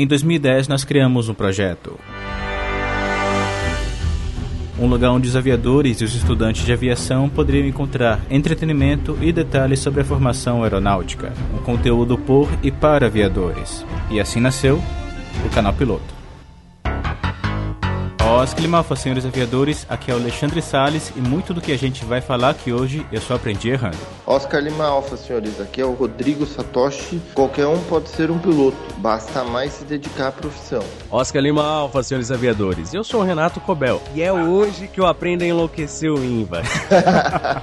Em 2010, nós criamos um projeto. Um lugar onde os aviadores e os estudantes de aviação poderiam encontrar entretenimento e detalhes sobre a formação aeronáutica, um conteúdo por e para aviadores. E assim nasceu o canal Piloto. Oscar Limalfa, senhores aviadores, aqui é o Alexandre Sales e muito do que a gente vai falar aqui hoje eu só aprendi errando. Oscar Lima Alfa, senhores, aqui é o Rodrigo Satoshi. Qualquer um pode ser um piloto, basta mais se dedicar à profissão. Oscar Lima Alfa, senhores aviadores, eu sou o Renato Cobel e é hoje que eu aprendo a enlouquecer o INVA.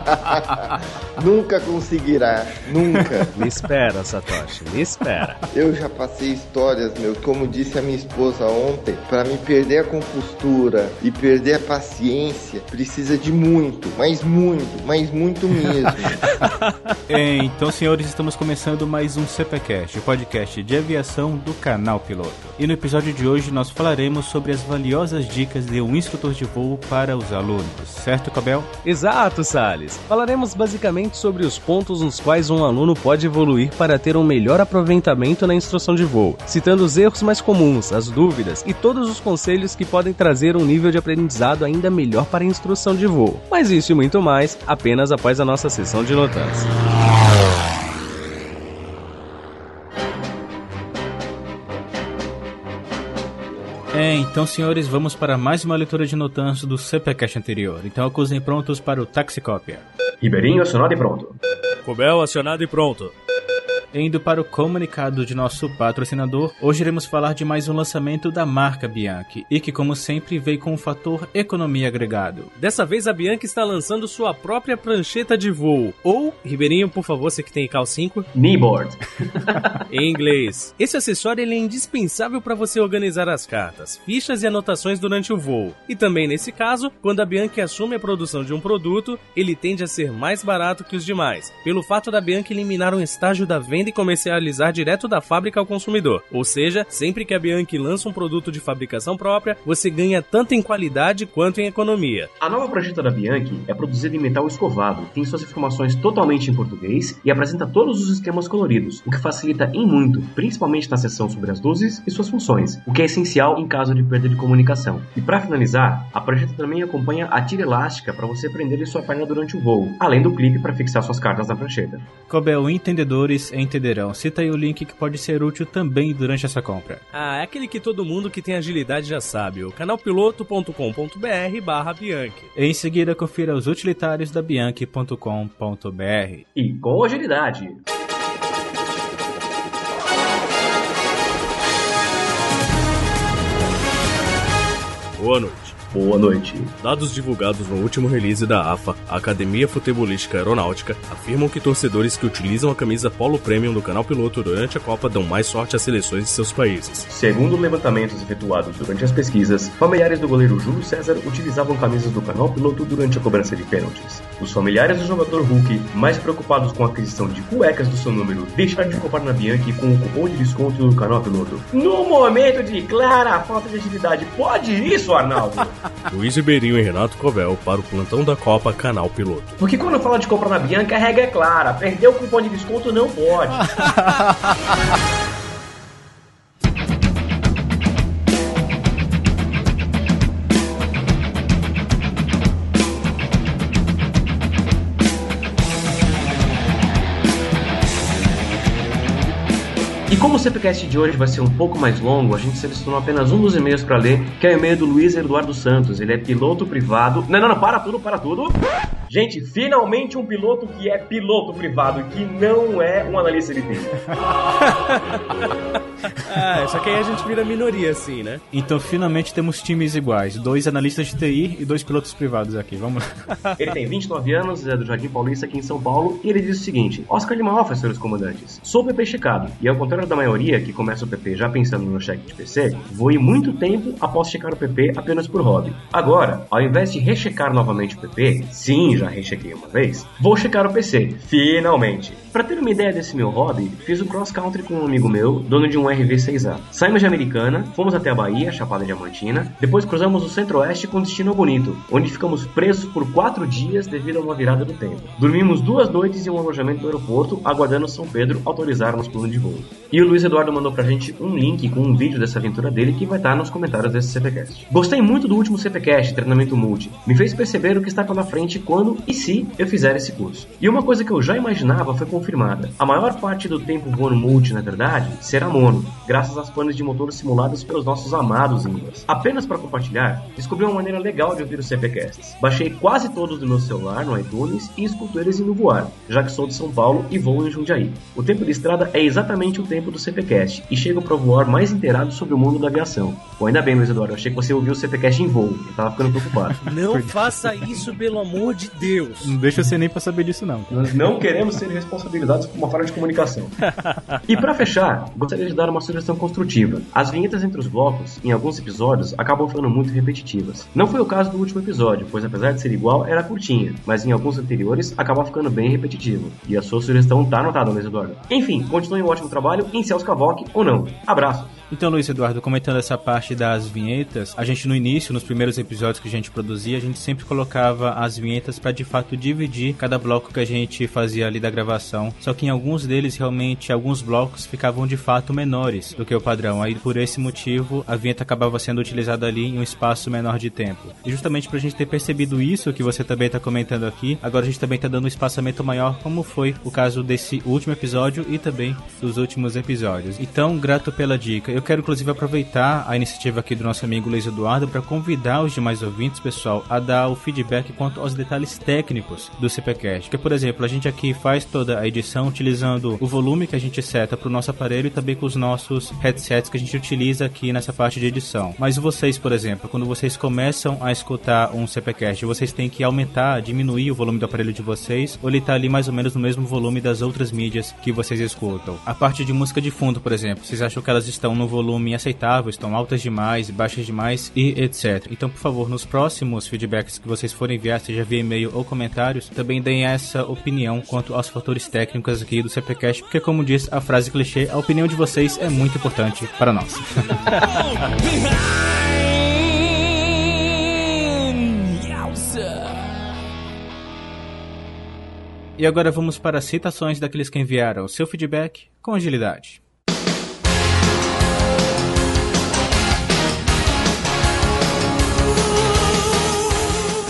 nunca conseguirá, nunca. Me espera, Satoshi, me espera. Eu já passei histórias, meu, como disse a minha esposa ontem, para me perder a compostura e perder a paciência precisa de muito, mas muito, mas muito mesmo. é, então, senhores, estamos começando mais um CPCast, o podcast de aviação do canal Piloto. E no episódio de hoje nós falaremos sobre as valiosas dicas de um instrutor de voo para os alunos, certo, Cabel? Exato, Sales. Falaremos basicamente sobre os pontos nos quais um aluno pode evoluir para ter um melhor aproveitamento na instrução de voo, citando os erros mais comuns, as dúvidas e todos os conselhos que podem trazer um nível de aprendizado ainda melhor para a instrução de voo. Mas isso e muito mais apenas após a nossa sessão de notas. É, então, senhores, vamos para mais uma leitura de notanço do CPCast anterior. Então, acusem prontos para o Taxicópia. Ribeirinho acionado e pronto. Cobel acionado e pronto. Indo para o comunicado de nosso patrocinador, hoje iremos falar de mais um lançamento da marca Bianchi e que, como sempre, veio com o fator economia agregado. Dessa vez a Bianchi está lançando sua própria prancheta de voo, ou, Ribeirinho, por favor, você que tem CAL 5, kneeboard. em inglês. Esse acessório ele é indispensável para você organizar as cartas, fichas e anotações durante o voo. E também nesse caso, quando a Bianchi assume a produção de um produto, ele tende a ser mais barato que os demais, pelo fato da Bianchi eliminar um estágio da venda venda e comercializar direto da fábrica ao consumidor. Ou seja, sempre que a Bianchi lança um produto de fabricação própria, você ganha tanto em qualidade quanto em economia. A nova prancheta da Bianchi é produzida em metal escovado, tem suas informações totalmente em português e apresenta todos os esquemas coloridos, o que facilita em muito, principalmente na seção sobre as luzes e suas funções, o que é essencial em caso de perda de comunicação. E para finalizar, a prancheta também acompanha a tira elástica para você prender em sua perna durante o voo, além do clipe para fixar suas cartas na prancheta. Cobel Entendedores em entenderão. Cita aí o link que pode ser útil também durante essa compra. Ah, é aquele que todo mundo que tem agilidade já sabe, o canalpiloto.com.br barra Bianchi. Em seguida, confira os utilitários da Bianchi.com.br. E com agilidade. Boa noite. Boa noite. Dados divulgados no último release da AFA, a Academia Futebolística Aeronáutica, afirmam que torcedores que utilizam a camisa Polo Premium do canal piloto durante a Copa dão mais sorte às seleções de seus países. Segundo levantamentos efetuados durante as pesquisas, familiares do goleiro Júlio César utilizavam camisas do canal piloto durante a cobrança de pênaltis. Os familiares do jogador Hulk, mais preocupados com a aquisição de cuecas do seu número, deixaram de comprar na Bianchi com o cupom de desconto do canal piloto. No momento de clara falta de atividade, pode isso, Arnaldo? Luiz Ribeirinho e Renato Covel para o plantão da Copa Canal Piloto. Porque quando fala de comprar na Bianca, a regra é clara: perder o cupom de desconto não pode. E como o CPCast de hoje vai ser um pouco mais longo, a gente selecionou apenas um dos e-mails para ler, que é o e-mail do Luiz Eduardo Santos. Ele é piloto privado. Não, não, não, para tudo, para tudo. Gente, finalmente um piloto que é piloto privado, que não é um analista de TI. ah, só que aí a gente vira minoria, assim, né? Então finalmente temos times iguais: dois analistas de TI e dois pilotos privados aqui. Vamos lá. Ele tem 29 anos, é do Jardim Paulista aqui em São Paulo, e ele diz o seguinte: Oscar Lima Alfa, senhores comandantes. Sou checado, e ao contrário da maioria que começa o PP já pensando no cheque de PC, voei muito tempo após checar o PP apenas por hobby. Agora, ao invés de rechecar novamente o PP, sim, já rechequei uma vez, vou checar o PC, finalmente. Para ter uma ideia desse meu hobby, fiz o cross country com um amigo meu, dono de um RV6A. Saímos de Americana, fomos até a Bahia, Chapada Diamantina, depois cruzamos o Centro-Oeste com destino Bonito, onde ficamos presos por quatro dias devido a uma virada do tempo. Dormimos duas noites em um alojamento do aeroporto, aguardando São Pedro autorizar nosso plano de voo. E o Luiz Eduardo mandou pra gente um link com um vídeo dessa aventura dele que vai estar nos comentários desse CPcast. Gostei muito do último CPcast, treinamento multi. Me fez perceber o que está pela frente quando e se eu fizer esse curso. E uma coisa que eu já imaginava foi confirmada. A maior parte do tempo voando multi, na verdade, será mono, graças às planos de motor simulados pelos nossos amados Indas. Apenas para compartilhar, descobri uma maneira legal de ouvir os CPcasts. Baixei quase todos do meu celular no iTunes e escuto eles indo voar, já que sou de São Paulo e vou em Jundiaí. O tempo de estrada é exatamente o tempo do CPcast e chego para voar mais inteirado sobre o mundo da aviação. Pô, ainda bem, Luiz Eduardo, achei que você ouviu o CPcast em voo, eu tava ficando preocupado. Não faça isso, pelo amor de Deus. Não deixa você nem pra saber disso, não. Nós não queremos ser responsabilizados por uma falha de comunicação. e para fechar, gostaria de dar uma sugestão construtiva. As vinhetas entre os blocos, em alguns episódios, acabam ficando muito repetitivas. Não foi o caso do último episódio, pois apesar de ser igual, era curtinha, mas em alguns anteriores acaba ficando bem repetitivo. E a sua sugestão tá anotada, Luiz Eduardo. Enfim, continue um ótimo trabalho em Celso Cavoque ou não. Abraço! Então, Luiz Eduardo, comentando essa parte das vinhetas, a gente no início, nos primeiros episódios que a gente produzia, a gente sempre colocava as vinhetas para de fato dividir cada bloco que a gente fazia ali da gravação. Só que em alguns deles, realmente, alguns blocos ficavam de fato menores do que o padrão. Aí, por esse motivo, a vinheta acabava sendo utilizada ali em um espaço menor de tempo. E justamente pra gente ter percebido isso que você também tá comentando aqui, agora a gente também tá dando um espaçamento maior, como foi o caso desse último episódio e também dos últimos episódios. Então, grato pela dica. Eu quero inclusive aproveitar a iniciativa aqui do nosso amigo Luiz Eduardo para convidar os demais ouvintes, pessoal, a dar o feedback quanto aos detalhes técnicos do CPcast. Que, por exemplo, a gente aqui faz toda a edição utilizando o volume que a gente seta para o nosso aparelho e também com os nossos headsets que a gente utiliza aqui nessa parte de edição. Mas vocês, por exemplo, quando vocês começam a escutar um CPcast, vocês têm que aumentar, diminuir o volume do aparelho de vocês, ou ele está ali mais ou menos no mesmo volume das outras mídias que vocês escutam. A parte de música de fundo, por exemplo, vocês acham que elas estão no volume aceitável, estão altas demais, baixas demais e etc. Então, por favor, nos próximos feedbacks que vocês forem enviar, seja via e-mail ou comentários, também deem essa opinião quanto aos fatores técnicos aqui do CPcast, porque como diz a frase clichê, a opinião de vocês é muito importante para nós. E agora vamos para as citações daqueles que enviaram seu feedback com agilidade.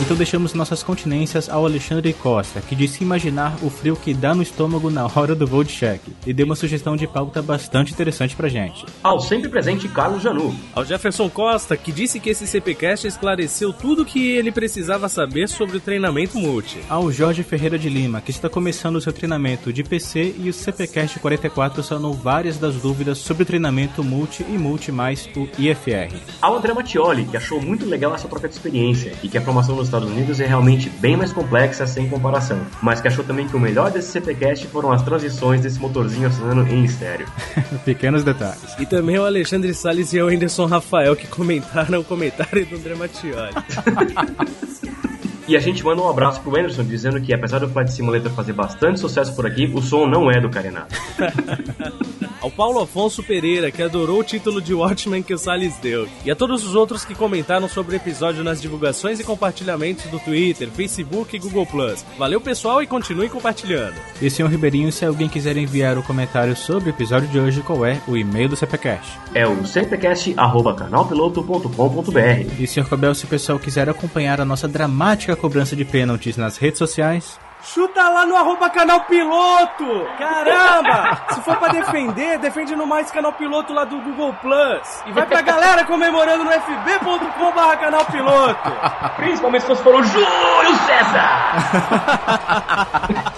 Então deixamos nossas continências ao Alexandre Costa, que disse imaginar o frio que dá no estômago na hora do voo de cheque, e deu uma sugestão de pauta bastante interessante pra gente. Ao sempre presente Carlos Janu. Ao Jefferson Costa, que disse que esse CPcast esclareceu tudo o que ele precisava saber sobre o treinamento multi. Ao Jorge Ferreira de Lima, que está começando o seu treinamento de PC e o CPcast 44 sanou várias das dúvidas sobre o treinamento multi e multi mais o IFR. Ao André Mattioli, que achou muito legal essa troca de experiência e que a promoção nos Estados Unidos é realmente bem mais complexa sem comparação, mas que achou também que o melhor desse CPcast foram as transições desse motorzinho acionando em estéreo. Pequenos detalhes. E também o Alexandre Salles e o Anderson Rafael que comentaram o comentário do André Mattioli. E a gente manda um abraço pro Anderson dizendo que apesar do Flight Simulator fazer bastante sucesso por aqui, o som não é do Carenato. Ao Paulo Afonso Pereira, que adorou o título de Watchmen que o Salles deu. E a todos os outros que comentaram sobre o episódio nas divulgações e compartilhamentos do Twitter, Facebook e Google+. Valeu pessoal e continue compartilhando. E senhor Ribeirinho, se alguém quiser enviar o comentário sobre o episódio de hoje, qual é o e-mail do CPCast? É o cpcast.canalpiloto.com.br E senhor Cabel, se o pessoal quiser acompanhar a nossa dramática cobrança de pênaltis nas redes sociais, Chuta lá no arroba canal piloto! Caramba! Se for pra defender, defende no mais canal piloto lá do Google Plus. E vai pra galera comemorando no fb.com barra canal piloto. Principalmente se for o Júlio César!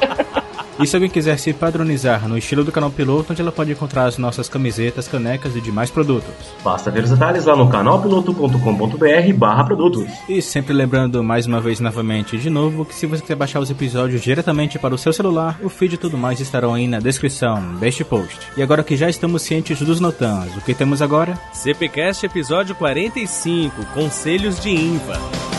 E se alguém quiser se padronizar no estilo do canal Piloto, onde ela pode encontrar as nossas camisetas, canecas e demais produtos. Basta ver os detalhes lá no canalpiloto.com.br barra produtos. E sempre lembrando mais uma vez novamente de novo que se você quiser baixar os episódios diretamente para o seu celular, o feed e tudo mais estarão aí na descrição deste post. E agora que já estamos cientes dos notans, o que temos agora? CPCast episódio 45, Conselhos de Inva.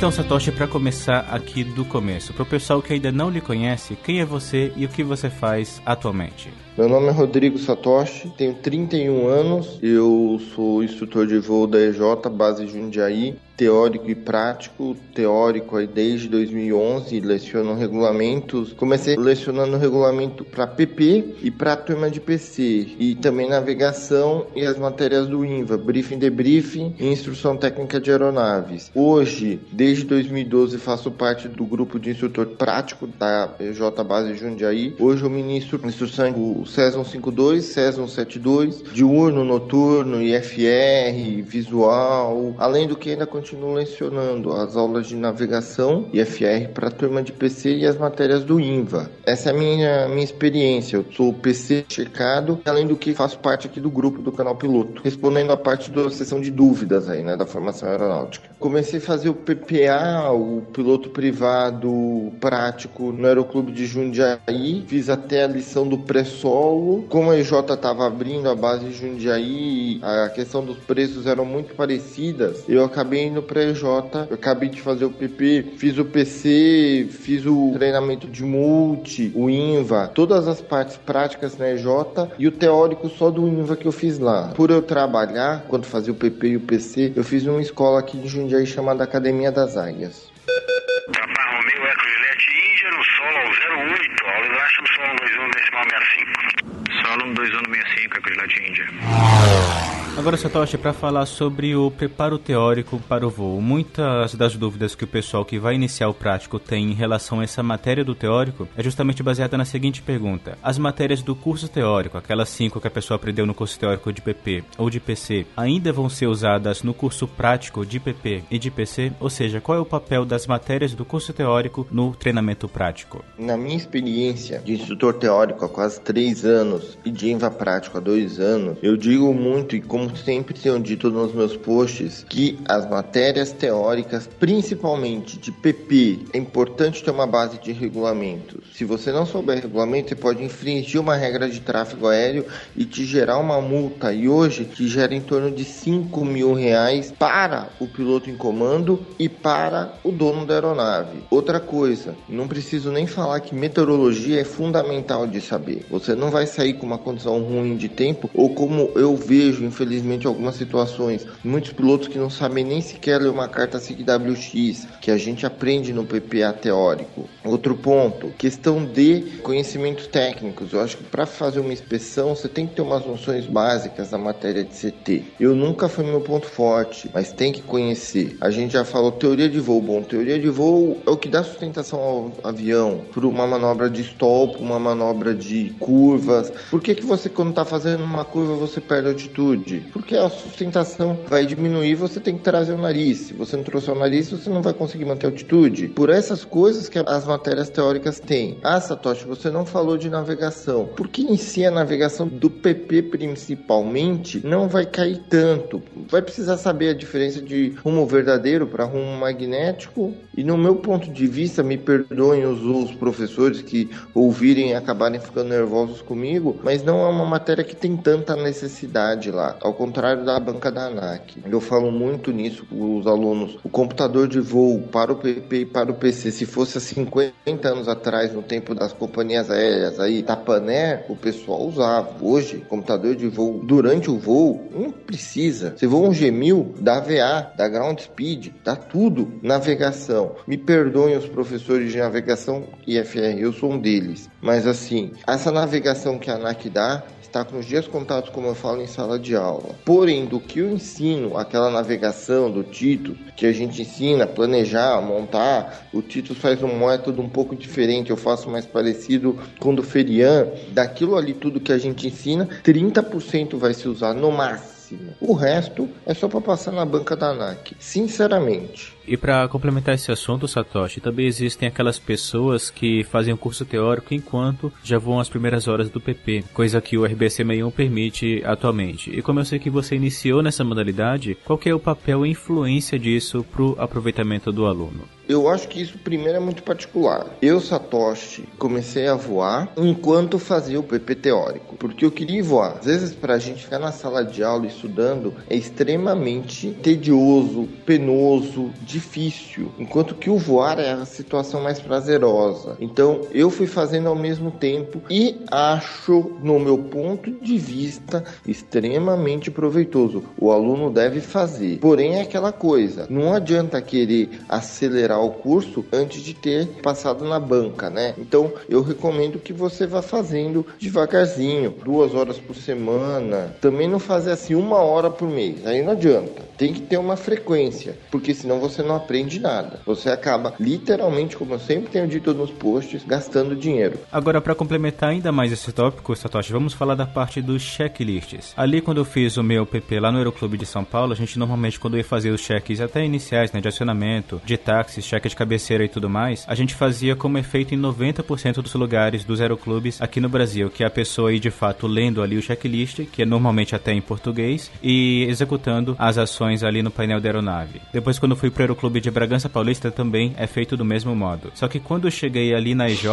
Então, Satoshi, para começar aqui do começo, para o pessoal que ainda não lhe conhece, quem é você e o que você faz atualmente? Meu nome é Rodrigo Satoshi, tenho 31 anos, eu sou instrutor de voo da EJ, base Jundiaí, teórico e prático, teórico aí desde 2011, leciono regulamentos. Comecei lecionando regulamento para PP e para turma de PC e também navegação e as matérias do INVA, briefing, debriefing e instrução técnica de aeronaves. Hoje, desde 2012, faço parte do grupo de instrutor prático da EJ Base Jundiaí. Hoje eu ministro instrução do CES 152, CES 172, diurno, noturno, IFR, visual, além do que ainda continuo continuo lecionando as aulas de navegação e FR para a turma de PC e as matérias do INVA. Essa é a minha, minha experiência. Eu sou PC checado, além do que faço parte aqui do grupo do canal Piloto, respondendo a parte da sessão de dúvidas aí, né, da formação aeronáutica. Comecei a fazer o PPA, o piloto privado prático no Aeroclube de Jundiaí, fiz até a lição do pré-solo. Como a EJ estava abrindo a base de Jundiaí, a questão dos preços eram muito parecidas, eu acabei indo para EJ. Eu acabei de fazer o PP, fiz o PC, fiz o treinamento de multi, o INVA, todas as partes práticas na EJ e o teórico só do INVA que eu fiz lá. Por eu trabalhar, quando fazia o PP e o PC, eu fiz uma escola aqui de Jundiaí chamada Academia das Águias. Papa Romeu Eco Juliette Índia no solo 08, ao do solo 21 decimal 65. Solo 2165, Eco Juliette Índia. Agora, Satoshi, para falar sobre o preparo teórico para o voo, muitas das dúvidas que o pessoal que vai iniciar o prático tem em relação a essa matéria do teórico é justamente baseada na seguinte pergunta: As matérias do curso teórico, aquelas cinco que a pessoa aprendeu no curso teórico de PP ou de PC, ainda vão ser usadas no curso prático de PP e de PC? Ou seja, qual é o papel das matérias do curso teórico no treinamento prático? Na minha experiência de instrutor teórico há quase três anos e de INVA prático há dois anos, eu digo muito e como sempre tenho dito nos meus posts, que as matérias teóricas, principalmente de PP, é importante ter uma base de regulamentos. Se você não souber regulamento, você pode infringir uma regra de tráfego aéreo e te gerar uma multa. E hoje te gera em torno de 5 mil reais para o piloto em comando e para o dono da aeronave. Outra coisa, não preciso nem falar que meteorologia é fundamental de saber. Você não vai sair com uma condição ruim de tempo ou como eu vejo, infelizmente, algumas situações. Muitos pilotos que não sabem nem sequer ler uma carta SIG-WX, que a gente aprende no PPA teórico. Outro ponto, questão de conhecimentos técnicos. Eu acho que para fazer uma inspeção, você tem que ter umas noções básicas da matéria de CT. Eu nunca foi meu ponto forte, mas tem que conhecer. A gente já falou teoria de voo. Bom, teoria de voo é o que dá sustentação ao avião para uma manobra de stall, uma manobra de curvas. Por que, que você, quando está fazendo uma curva, você perde altitude? Porque a sustentação vai diminuir, você tem que trazer o nariz. Se você não trouxer o nariz, você não vai conseguir manter a altitude. Por essas coisas que as matérias teóricas têm. Ah, Satoshi, você não falou de navegação. Porque em si a navegação do PP principalmente não vai cair tanto. Vai precisar saber a diferença de rumo verdadeiro para rumo magnético. E no meu ponto de vista, me perdoem os, os professores que ouvirem e acabarem ficando nervosos comigo, mas não é uma matéria que tem tanta necessidade lá ao contrário da banca da ANAC. Eu falo muito nisso com os alunos. O computador de voo para o PP e para o PC, se fosse há 50 anos atrás, no tempo das companhias aéreas, aí, Tapané, o pessoal usava. Hoje, computador de voo, durante o voo, não precisa. Você voa um G1000, dá VA, dá ground speed, dá tudo. Navegação. Me perdoem os professores de navegação IFR, eu sou um deles. Mas assim, essa navegação que a ANAC dá, está com os dias contados, como eu falo, em sala de aula. Porém, do que eu ensino, aquela navegação do Tito, que a gente ensina planejar, montar, o Tito faz um método um pouco diferente, eu faço mais parecido com o do Ferian. Daquilo ali tudo que a gente ensina, 30% vai se usar no máximo. O resto é só para passar na banca da ANAC, sinceramente. E para complementar esse assunto, Satoshi, também existem aquelas pessoas que fazem o curso teórico enquanto já vão as primeiras horas do PP, coisa que o RBC 61 permite atualmente. E como eu sei que você iniciou nessa modalidade, qual é o papel e influência disso para o aproveitamento do aluno? Eu acho que isso primeiro é muito particular. Eu, Satoshi, comecei a voar enquanto fazia o PP teórico, porque eu queria voar. Às vezes, para a gente ficar na sala de aula estudando, é extremamente tedioso, penoso, difícil enquanto que o voar é a situação mais prazerosa. Então eu fui fazendo ao mesmo tempo e acho, no meu ponto de vista, extremamente proveitoso. O aluno deve fazer. Porém, é aquela coisa: não adianta querer acelerar o curso antes de ter passado na banca, né? Então eu recomendo que você vá fazendo devagarzinho, duas horas por semana. Também não fazer assim uma hora por mês. Aí não adianta. Tem que ter uma frequência, porque senão você não aprende nada. Você acaba literalmente, como eu sempre tenho dito nos posts, gastando dinheiro. Agora, para complementar ainda mais esse tópico, Satoshi, vamos falar da parte dos checklists. Ali, quando eu fiz o meu PP lá no Aeroclube de São Paulo, a gente normalmente, quando ia fazer os cheques até iniciais, né, de acionamento, de táxis, cheque de cabeceira e tudo mais, a gente fazia como é feito em 90% dos lugares dos aeroclubes aqui no Brasil, que é a pessoa aí de fato lendo ali o checklist, que é normalmente até em português, e executando as ações ali no painel da aeronave. Depois, quando fui para o Aeroclube de Bragança Paulista, também é feito do mesmo modo. Só que quando eu cheguei ali na EJ,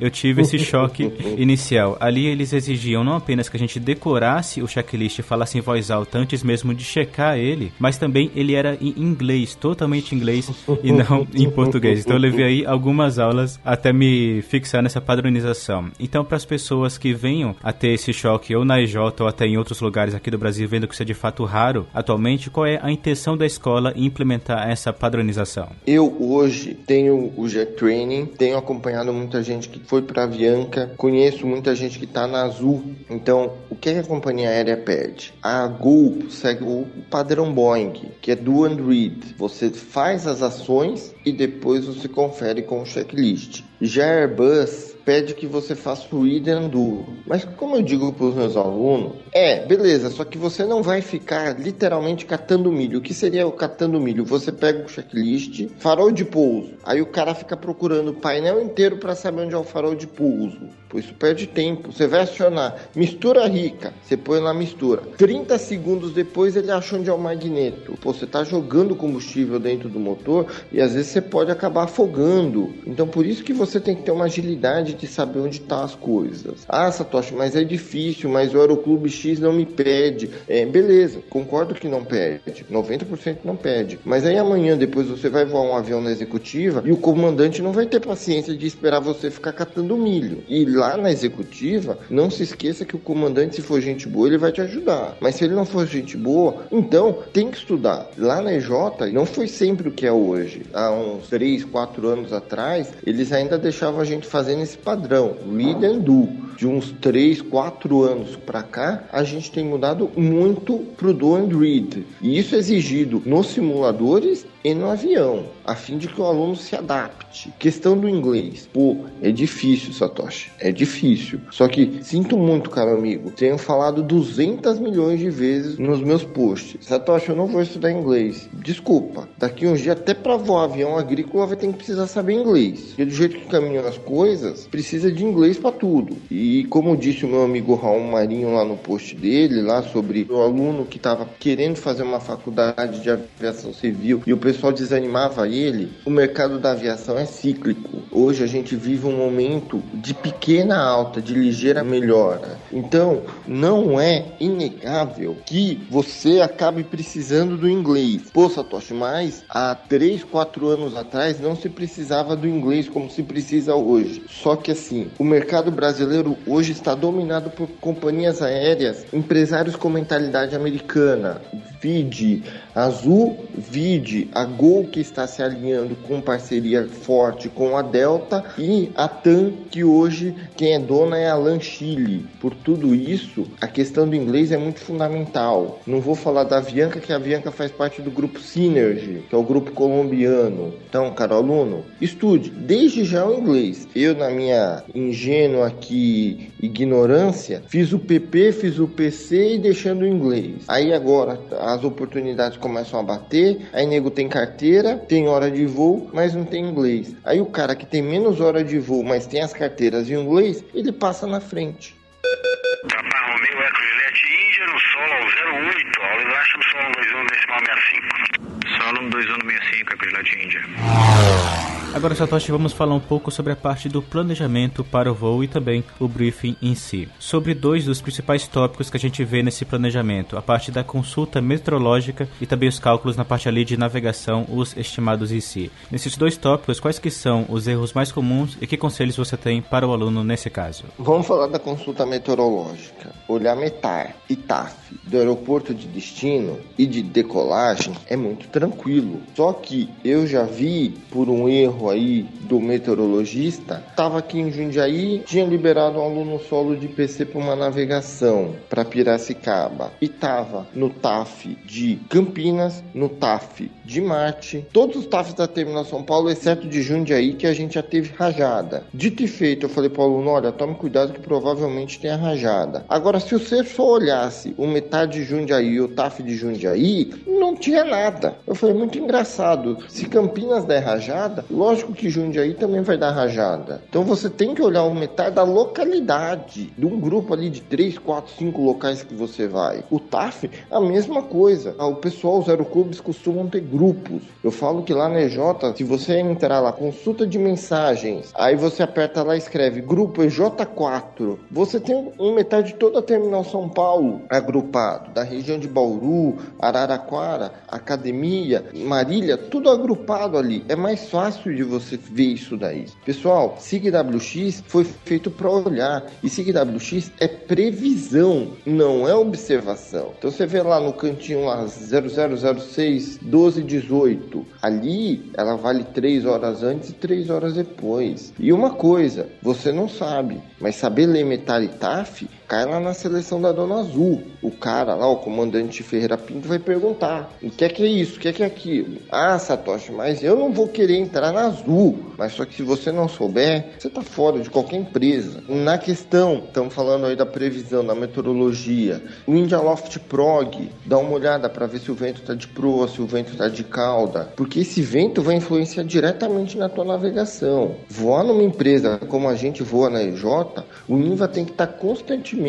eu tive esse choque inicial. Ali eles exigiam não apenas que a gente decorasse o checklist e falasse em voz alta antes mesmo de checar ele, mas também ele era em inglês, totalmente inglês e não em português. Então eu levei aí algumas aulas até me fixar nessa padronização. Então, para as pessoas que venham a ter esse choque ou na EJ ou até em outros lugares aqui do Brasil, vendo que isso é de fato raro atualmente, qual é a intenção da escola em implementar essa padronização? Eu hoje tenho o Jet Training, tenho acompanhado muita gente que foi para a Avianca, conheço muita gente que está na Azul. Então, o que, é que a companhia aérea pede? A Gol segue o padrão Boeing, que é do and read. Você faz as ações e depois você confere com o checklist. Já Airbus pede que você faça o and do. Mas como eu digo para os meus alunos, é, beleza, só que você não vai ficar literalmente catando milho. O que seria o catando milho? Você pega o checklist, farol de pouso. Aí o cara fica procurando o painel inteiro para saber onde é o farol de pouso. Pô, isso perde tempo. Você vai acionar mistura rica, você põe na mistura. 30 segundos depois ele acha onde é o magneto. Pô, você está jogando combustível dentro do motor e às vezes você pode acabar afogando. Então por isso que você tem que ter uma agilidade de saber onde tá as coisas. Ah, Satoshi, mas é difícil, mas o Aeroclube X não me pede. É, beleza, concordo que não pede. 90% não pede. Mas aí amanhã depois você vai voar um avião na executiva e o comandante não vai ter paciência de esperar você ficar catando milho. E lá na executiva, não se esqueça que o comandante, se for gente boa, ele vai te ajudar. Mas se ele não for gente boa, então tem que estudar. Lá na EJ, não foi sempre o que é hoje. Há uns 3, 4 anos atrás, eles ainda deixavam a gente fazendo esse padrão, read and do. De uns 3, 4 anos para cá, a gente tem mudado muito pro do and read. E isso é exigido nos simuladores e no avião, a fim de que o aluno se adapte. Questão do inglês. Pô, é difícil, Satoshi. É difícil. Só que sinto muito, caro amigo. Tenho falado 200 milhões de vezes nos meus posts. Satoshi, eu não vou estudar inglês. Desculpa. Daqui uns dias, até para voar avião agrícola, vai ter que precisar saber inglês. Porque do jeito que caminham as coisas, precisa de inglês para tudo. E como disse o meu amigo Raul Marinho lá no post dele, lá sobre o aluno que estava querendo fazer uma faculdade de aviação civil e o desanimava ele, o mercado da aviação é cíclico. Hoje a gente vive um momento de pequena alta, de ligeira melhora. Então, não é inegável que você acabe precisando do inglês. Pô, Satoshi, mas há 3, 4 anos atrás não se precisava do inglês como se precisa hoje. Só que assim, o mercado brasileiro hoje está dominado por companhias aéreas, empresários com mentalidade americana, vide Azul, vide a Gol que está se alinhando com parceria forte com a Delta e a TAM que hoje quem é dona é a LAN Chile. Por tudo isso, a questão do inglês é muito fundamental. Não vou falar da Avianca, que a Avianca faz parte do grupo Synergy, que é o grupo colombiano. Então, caro aluno, estude desde já o inglês. Eu, na minha ingênua aqui ignorância, fiz o PP, fiz o PC e deixando o inglês. Aí agora as oportunidades começam a bater, aí nego tem carteira, tem hora de voo, mas não tem inglês. Aí o cara que tem menos hora de voo, mas tem as carteiras em inglês, ele passa na frente. Papa Romeu Eco Juliette Índia no solo 08, ao embaixo do solo 21 decimal 65. Solo 2165 Eco Juliette Índia. Agora, Satoshi, vamos falar um pouco sobre a parte do planejamento para o voo e também o briefing em si. Sobre dois dos principais tópicos que a gente vê nesse planejamento, a parte da consulta meteorológica e também os cálculos na parte ali de navegação, os estimados em si. Nesses dois tópicos, quais que são os erros mais comuns e que conselhos você tem para o aluno nesse caso? Vamos falar da consulta meteorológica. Olhar METAR e TAF do aeroporto de destino e de decolagem é muito tranquilo. Só que eu já vi por um erro aí do meteorologista, estava aqui em Jundiaí, tinha liberado um aluno solo de PC para uma navegação para Piracicaba e estava no TAF de Campinas, no TAF de Marte, todos os TAFs da Terminal São Paulo, exceto de Jundiaí, que a gente já teve rajada. Dito e feito, eu falei para o aluno, olha, tome cuidado que provavelmente tenha rajada. Agora, se você só olhasse o metade de Jundiaí e o TAF de Jundiaí, não tinha nada. Eu falei, muito engraçado. Se Campinas der rajada, lógico que Jundiaí também vai dar rajada. Então você tem que olhar o metade da localidade, de um grupo ali de 3, 4, 5 locais que você vai. O TAF, a mesma coisa. O pessoal, os aeroclubes costumam ter grupos. Eu falo que lá na EJ, se você entrar lá, consulta de mensagens, aí você aperta lá e escreve grupo EJ4, você tem um metade de toda a terminal São Paulo agrupado, da região de Bauru, Araraquara, Academia, Marília, tudo agrupado ali. É mais fácil de você ver isso daí. Pessoal, SIGWX foi feito para olhar e SIGWX é previsão, não é observação. Então você vê lá no cantinho lá 0006 1218, ali ela vale 3 horas antes e 3 horas depois. E uma coisa, você não sabe, mas saber ler metal e TAF cai lá na seleção da Dona Azul. O cara lá, o comandante Ferreira Pinto, vai perguntar: o que é que é isso? O que é que é aquilo? Ah, Satoshi, mas eu não vou querer entrar na Azul. Mas só que se você não souber, você tá fora de qualquer empresa. Na questão, estamos falando aí da previsão, da meteorologia. O India Loft Prog, dá uma olhada para ver se o vento tá de proa, se o vento tá de cauda. Porque esse vento vai influenciar diretamente na tua navegação. Voar numa empresa como a gente voa na EJ, o INVA tem que estar tá constantemente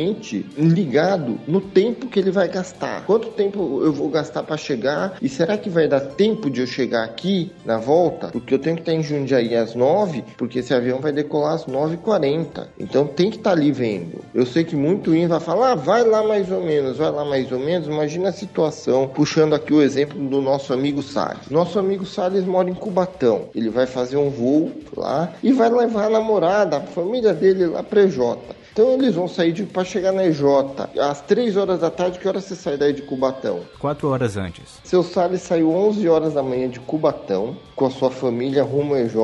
ligado no tempo que ele vai gastar. Quanto tempo eu vou gastar para chegar? E será que vai dar tempo de eu chegar aqui na volta? Porque eu tenho que estar em Jundiaí às 9, porque esse avião vai decolar às 9h40. Então tem que estar ali vendo. Eu sei que muito IN vai falar, ah, vai lá mais ou menos, vai lá mais ou menos. Imagina a situação, puxando aqui o exemplo do nosso amigo Salles. Nosso amigo Salles mora em Cubatão. Ele vai fazer um voo lá e vai levar a namorada, a família dele lá para EJ. Então eles vão sair para chegar na EJ às 3 horas da tarde. Que hora você sai daí de Cubatão? 4 horas antes. Seu Salles saiu 11 horas da manhã de Cubatão com a sua família rumo ao EJ.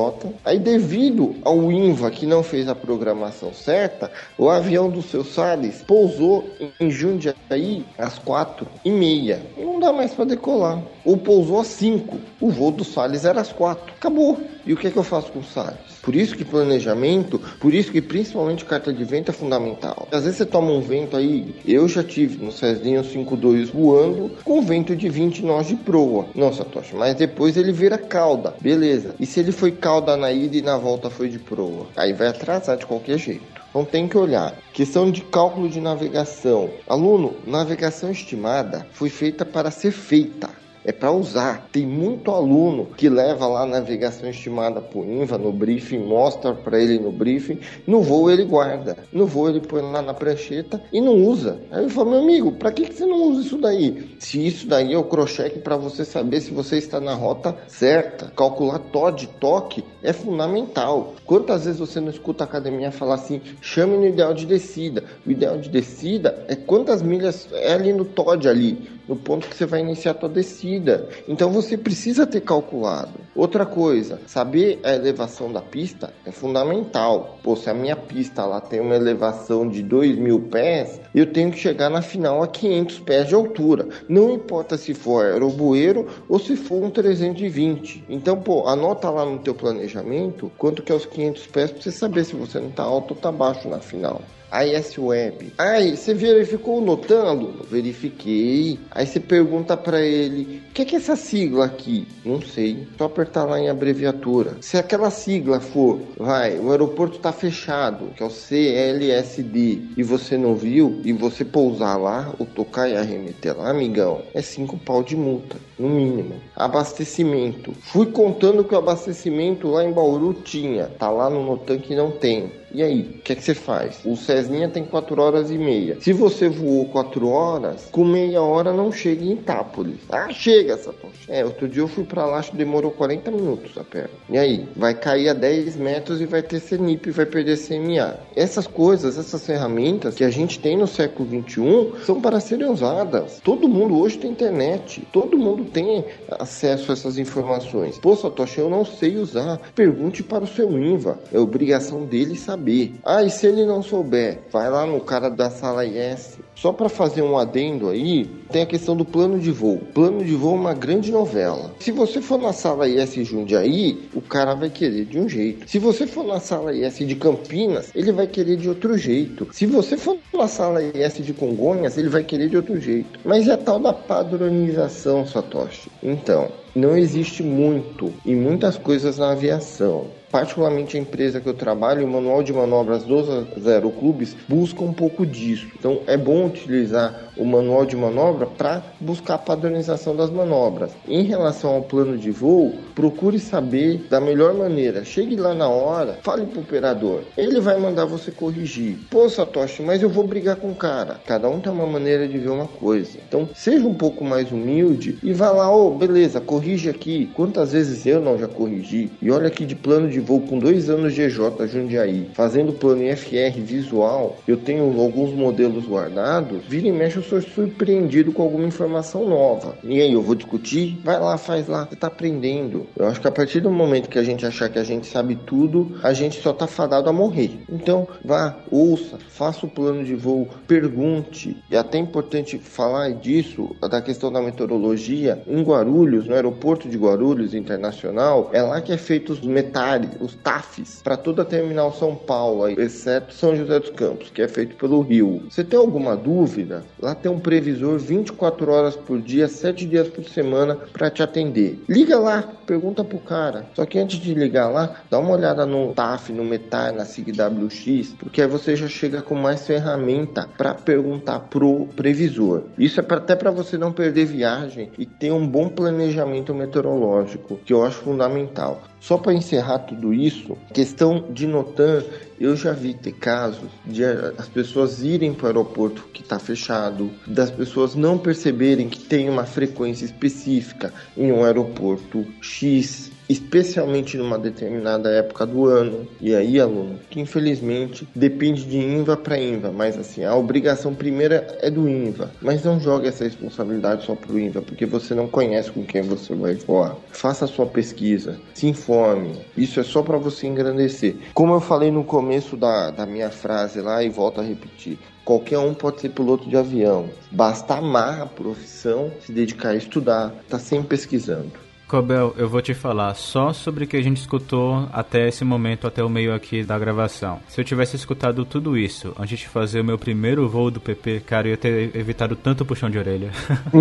Aí, devido ao INVA que não fez a programação certa, o avião do seu Salles pousou em Jundiaí às 4 e meia. Não dá mais para decolar. Ou pousou às 5. O voo do Salles era às 4. Acabou. E o que é que eu faço com o Salles? Por isso que planejamento, por isso que principalmente carta de vento é fundamental. Às vezes você toma um vento aí, eu já tive no Cezinho 52 voando com vento de 20 nós de proa. Não, Satoshi, mas depois ele vira cauda, beleza. E se ele foi cauda na ida e na volta foi de proa? Aí vai atrasar de qualquer jeito. Então tem que olhar. Questão de cálculo de navegação. Aluno, navegação estimada foi feita para ser feita é para usar. Tem muito aluno que leva lá a navegação estimada por INVA no briefing, mostra para ele no briefing, no voo ele guarda, no voo ele põe lá na prancheta e não usa. Aí eu falo, meu amigo, para que, que você não usa isso daí? Se isso daí é o crocheque para você saber se você está na rota certa, calcular TOD, toque é fundamental. Quantas vezes você não escuta a academia falar assim, chame no ideal de descida. O ideal de descida é quantas milhas é ali no TOD ali no ponto que você vai iniciar a tua descida. Então você precisa ter calculado. Outra coisa, saber a elevação da pista é fundamental. Pô, se a minha pista lá tem uma elevação de 2 mil pés, eu tenho que chegar na final a 500 pés de altura. Não importa se for aerobueiro ou se for um 320. Então, pô, anota lá no teu planejamento quanto que é os 500 pés para você saber se você não está alto ou está baixo na final. AIS Web. Aí, você verificou o Notan, aluno? Verifiquei. Aí você pergunta para ele, o que, que é essa sigla aqui? Não sei. Só apertar lá em abreviatura. Se aquela sigla for, vai, o aeroporto está fechado, que é o CLSD, e você não viu, e você pousar lá, ou tocar e arremeter lá, amigão, é cinco pau de multa, no mínimo. Abastecimento. Fui contando que o abastecimento lá em Bauru tinha. Tá lá no Notan que não tem. E aí, o que é que você faz? O Cesninha tem 4 horas e meia. Se você voou 4 horas, com meia hora não chega em Itápolis. Ah, chega, Satoshi. É, outro dia eu fui pra lá, acho que demorou 40 minutos a perna. E aí, vai cair a 10 metros e vai ter CNIP vai perder CMA. Essas coisas, essas ferramentas que a gente tem no século 21 são para serem usadas. Todo mundo hoje tem internet. Todo mundo tem acesso a essas informações. Pô, Satoshi, eu não sei usar. Pergunte para o seu INVA. É obrigação dele saber saber. Ah, e se ele não souber, vai lá no cara da sala IS. Só para fazer um adendo aí, tem a questão do plano de voo. Plano de voo é uma grande novela. Se você for na sala IS Jundiaí, o cara vai querer de um jeito. Se você for na sala IS de Campinas, ele vai querer de outro jeito. Se você for na sala IS de Congonhas, ele vai querer de outro jeito. Mas é tal da padronização, Satoshi. Então, não existe muito e muitas coisas na aviação particularmente a empresa que eu trabalho, o manual de manobras dos aeroclubes busca um pouco disso. Então é bom utilizar o manual de manobra para buscar a padronização das manobras. Em relação ao plano de voo, procure saber da melhor maneira. Chegue lá na hora, fale para o operador. Ele vai mandar você corrigir. Pô, Satoshi, mas eu vou brigar com o cara. Cada um tem uma maneira de ver uma coisa. Então seja um pouco mais humilde e vá lá, ô, oh, beleza, corrige aqui. Quantas vezes eu não já corrigi? E olha aqui de plano de voo com dois anos de EJ Jundiaí, fazendo plano IFR visual, eu tenho alguns modelos guardados, vira e mexe eu sou surpreendido com alguma informação nova. E aí, eu vou discutir? Vai lá, faz lá, você tá aprendendo. Eu acho que a partir do momento que a gente achar que a gente sabe tudo, a gente só tá fadado a morrer. Então, vá, ouça, faça o plano de voo, pergunte. E até é importante falar disso, da questão da meteorologia, em Guarulhos, no aeroporto de Guarulhos Internacional, é lá que é feito os metais, os TAFs, para toda a terminal São Paulo, exceto São José dos Campos, que é feito pelo Rio. Você tem alguma dúvida? Lá tem um previsor 24 horas por dia, 7 dias por semana para te atender. Liga lá, pergunta pro cara. Só que antes de ligar lá, dá uma olhada no TAF, no Metai, na SIGWX, porque aí você já chega com mais ferramenta para perguntar pro previsor. Isso é pra, até para você não perder viagem e ter um bom planejamento meteorológico, que eu acho fundamental. Só para encerrar tudo isso, questão de Notan, eu já vi ter casos de as pessoas irem para o aeroporto que está fechado, das pessoas não perceberem que tem uma frequência específica em um aeroporto X especialmente numa determinada época do ano. E aí, aluno, que infelizmente depende de INVA para INVA, mas assim, a obrigação primeira é do INVA. Mas não jogue essa responsabilidade só pro INVA, porque você não conhece com quem você vai voar. Faça a sua pesquisa, se informe. Isso é só para você engrandecer. Como eu falei no começo da, da minha frase lá e volto a repetir, Qualquer um pode ser piloto de avião. Basta amar a profissão, se dedicar a estudar, tá sempre pesquisando. Cobel, eu vou te falar só sobre o que a gente escutou até esse momento, até o meio aqui da gravação. Se eu tivesse escutado tudo isso antes de fazer o meu primeiro voo do PP, cara, eu ia ter evitado tanto puxão de orelha.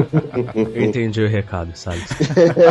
eu entendi o recado, sabe? Papa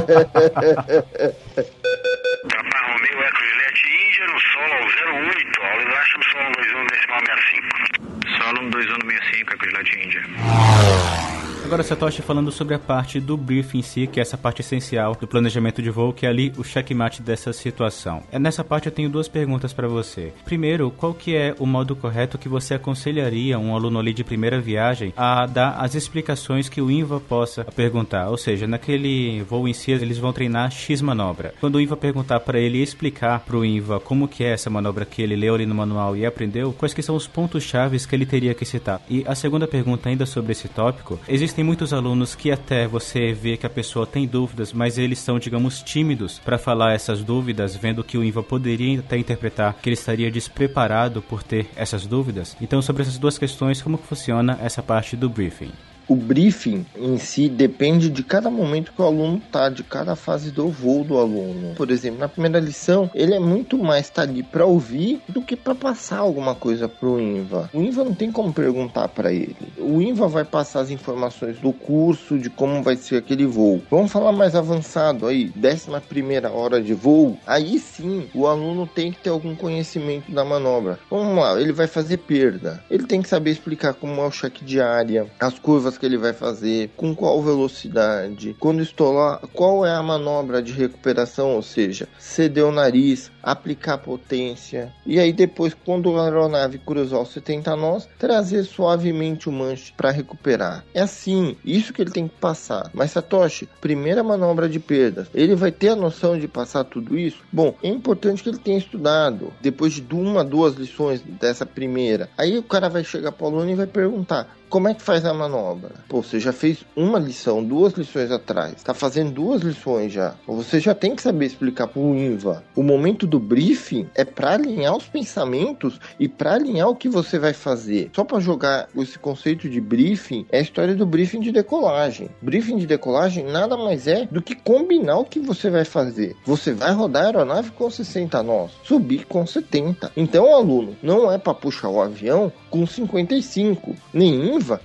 Romeo Eco Juliette Índia no solo 08, ao do solo 21 decimal 65. Solo 2165 Eco Juliette Índia. Agora, Satoshi, falando sobre a parte do briefing em si, que é essa parte essencial do planejamento de voo, que é ali o checkmate dessa situação. É nessa parte eu tenho duas perguntas para você. Primeiro, qual que é o modo correto que você aconselharia um aluno ali de primeira viagem a dar as explicações que o INVA possa perguntar? Ou seja, naquele voo em si, eles vão treinar X manobra. Quando o INVA perguntar para ele explicar para o INVA como que é essa manobra que ele leu ali no manual e aprendeu, quais que são os pontos chaves que ele teria que citar? E a segunda pergunta ainda sobre esse tópico, existe Existem muitos alunos que até você vê que a pessoa tem dúvidas, mas eles são, digamos, tímidos para falar essas dúvidas, vendo que o INVA poderia até interpretar que ele estaria despreparado por ter essas dúvidas. Então, sobre essas duas questões, como funciona essa parte do briefing? O briefing em si depende de cada momento que o aluno tá, de cada fase do voo do aluno. Por exemplo, na primeira lição, ele é muito mais tá ali para ouvir do que para passar alguma coisa pro INVA. O INVA não tem como perguntar para ele. O INVA vai passar as informações do curso, de como vai ser aquele voo. Vamos falar mais avançado aí, décima primeira hora de voo. Aí sim, o aluno tem que ter algum conhecimento da manobra. Vamos lá, ele vai fazer perda. Ele tem que saber explicar como é o cheque de área, as curvas que ele vai fazer, com qual velocidade, quando estolar, qual é a manobra de recuperação, ou seja, ceder o nariz, aplicar potência. E aí depois, quando a aeronave cruzar os 70 nós, trazer suavemente o manche para recuperar. É assim, isso que ele tem que passar. Mas Satoshi, primeira manobra de perdas, ele vai ter a noção de passar tudo isso? Bom, é importante que ele tenha estudado. Depois de uma, duas lições dessa primeira, aí o cara vai chegar para o aluno e vai perguntar: como é que faz a manobra? Pô, você já fez uma lição, duas lições atrás. Está fazendo duas lições já. Você já tem que saber explicar para o INVA. O momento do briefing é para alinhar os pensamentos e para alinhar o que você vai fazer. Só para jogar esse conceito de briefing é a história do briefing de decolagem. Briefing de decolagem nada mais é do que combinar o que você vai fazer. Você vai rodar a aeronave com 60 nós, subir com 70. Então, aluno, não é para puxar o avião com 55, nem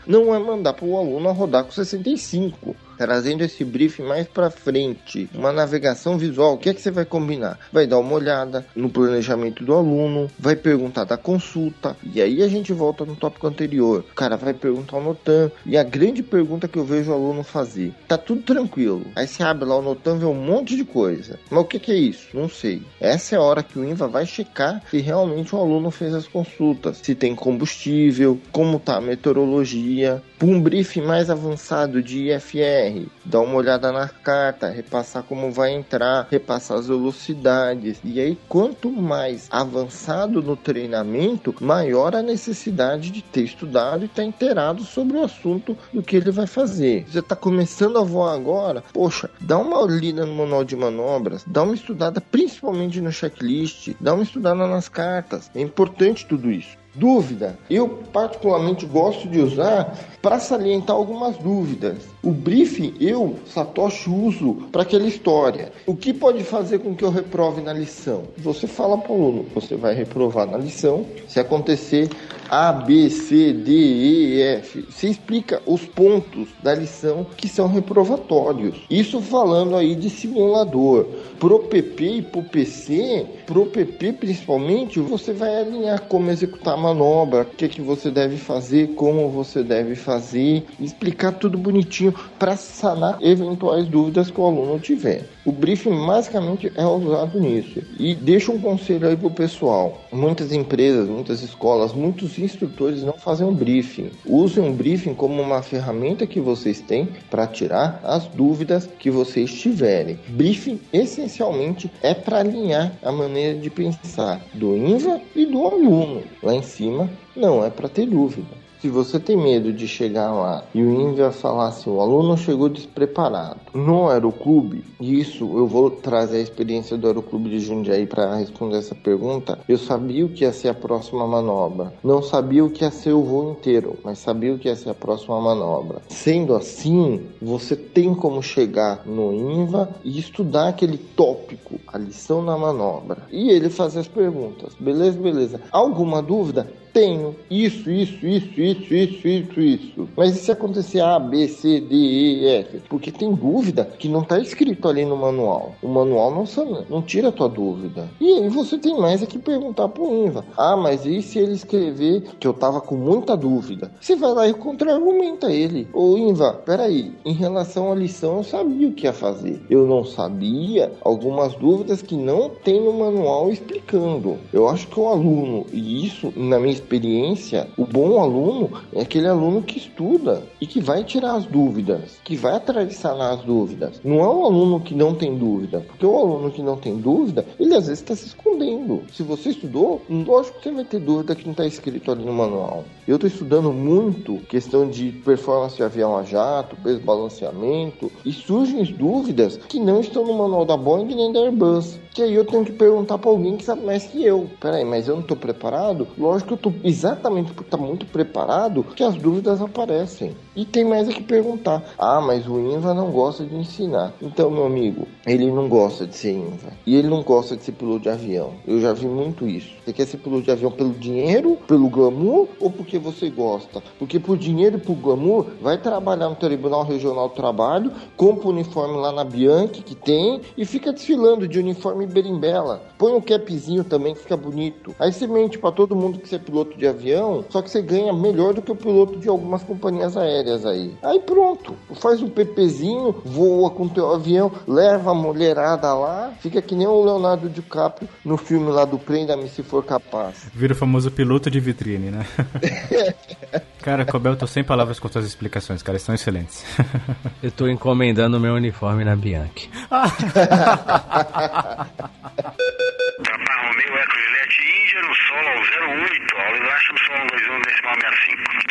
não é mandar para o aluno rodar com 65 trazendo esse briefing mais para frente, uma navegação visual, o que é que você vai combinar? Vai dar uma olhada no planejamento do aluno, vai perguntar da consulta, e aí a gente volta no tópico anterior. O cara vai perguntar o Notan, e a grande pergunta que eu vejo o aluno fazer: tá tudo tranquilo. Aí você abre lá o Notan, vê um monte de coisa. Mas o que, que é isso? Não sei. Essa é a hora que o INVA vai checar se realmente o aluno fez as consultas, se tem combustível, como tá a meteorologia. Um briefing mais avançado de IFR, BR, dar uma olhada na carta, repassar como vai entrar, repassar as velocidades. E aí, quanto mais avançado no treinamento, maior a necessidade de ter estudado e estar tá inteirado sobre o assunto do que ele vai fazer. Você está começando a voar agora, poxa, dá uma lida no manual de manobras, dá uma estudada principalmente no checklist, dá uma estudada nas cartas. É importante tudo isso. Dúvida. Eu particularmente gosto de usar para salientar algumas dúvidas. O briefing eu, Satoshi, uso para aquela história. O que pode fazer com que eu reprove na lição? Você fala para o aluno, você vai reprovar na lição. Se acontecer A, B, C, D, E, F, você explica os pontos da lição que são reprovatórios. Isso falando aí de simulador. Pro PP e pro PC, pro PP principalmente, você vai alinhar como executar a manobra, o que, que você deve fazer, como você deve fazer, explicar tudo bonitinho para sanar eventuais dúvidas que o aluno tiver. O briefing basicamente é usado nisso. E deixa um conselho aí pro pessoal. Muitas empresas, muitas escolas, muitos instrutores não fazem um briefing. Usem um briefing como uma ferramenta que vocês têm para tirar as dúvidas que vocês tiverem. Briefing essencialmente é para alinhar a maneira de pensar do INVA e do aluno. Lá em cima não é para ter dúvida. Se você tem medo de chegar lá e o INVA falar assim, o aluno chegou despreparado no aeroclube, isso eu vou trazer a experiência do aeroclube de Jundiaí para responder essa pergunta, eu sabia o que ia ser a próxima manobra. Não sabia o que ia ser o voo inteiro, mas sabia o que ia ser a próxima manobra. Sendo assim, você tem como chegar no INVA e estudar aquele tópico, a lição na manobra. E ele fazer as perguntas. Beleza, beleza. Alguma dúvida? Tenho isso, isso, isso, isso, isso, isso, isso. Mas e se acontecer A, B, C, D, E, F? Porque tem dúvida que não está escrito ali no manual. O manual não, não tira a tua dúvida. E aí você tem mais é que perguntar pro INVA. Ah, mas e se ele escrever que eu tava com muita dúvida? Você vai lá e contra-argumenta ele. Ô INVA, peraí, em relação à lição eu sabia o que ia fazer. Eu não sabia algumas dúvidas que não tem no manual explicando. Eu acho que o aluno, e isso na minha experiência, o bom aluno é aquele aluno que estuda e que vai tirar as dúvidas, que vai atravessar as dúvidas. Não é um aluno que não tem dúvida, porque o aluno que não tem dúvida, ele às vezes está se escondendo. Se você estudou, lógico que você vai ter dúvida que não está escrito ali no manual. Eu estou estudando muito questão de performance de avião a jato, desbalanceamento, e surgem dúvidas que não estão no manual da Boeing nem da Airbus. Que aí eu tenho que perguntar para alguém que sabe mais que eu. Peraí, mas eu não tô preparado? Lógico que eu tô exatamente por estar tá muito preparado que as dúvidas aparecem. E tem mais a que perguntar. Ah, mas o INVA não gosta de ensinar. Então, meu amigo, ele não gosta de ser INVA. E ele não gosta de ser piloto de avião. Eu já vi muito isso. Você quer ser piloto de avião pelo dinheiro, pelo glamour ou porque você gosta? Porque por dinheiro e por glamour, vai trabalhar no Tribunal Regional do Trabalho, compra o uniforme lá na Bianchi que tem e fica desfilando de uniforme berimbela. Põe um capzinho também que fica bonito. Aí você mente para todo mundo que você é piloto de avião, só que você ganha melhor do que o piloto de algumas companhias aéreas aí. Aí pronto, faz um PPzinho, voa com teu avião, leva a mulherada lá, fica que nem o Leonardo DiCaprio no filme lá do Prenda-me se for capaz. Vira o famoso piloto de vitrine, né? cara, Cobel, tô sem palavras com suas explicações, cara, estão excelentes. Eu tô encomendando meu uniforme na Bianchi. Papa Romeo Eco Juliette Índia no solo 08, Oliver Ashton solo 21 decimal 65.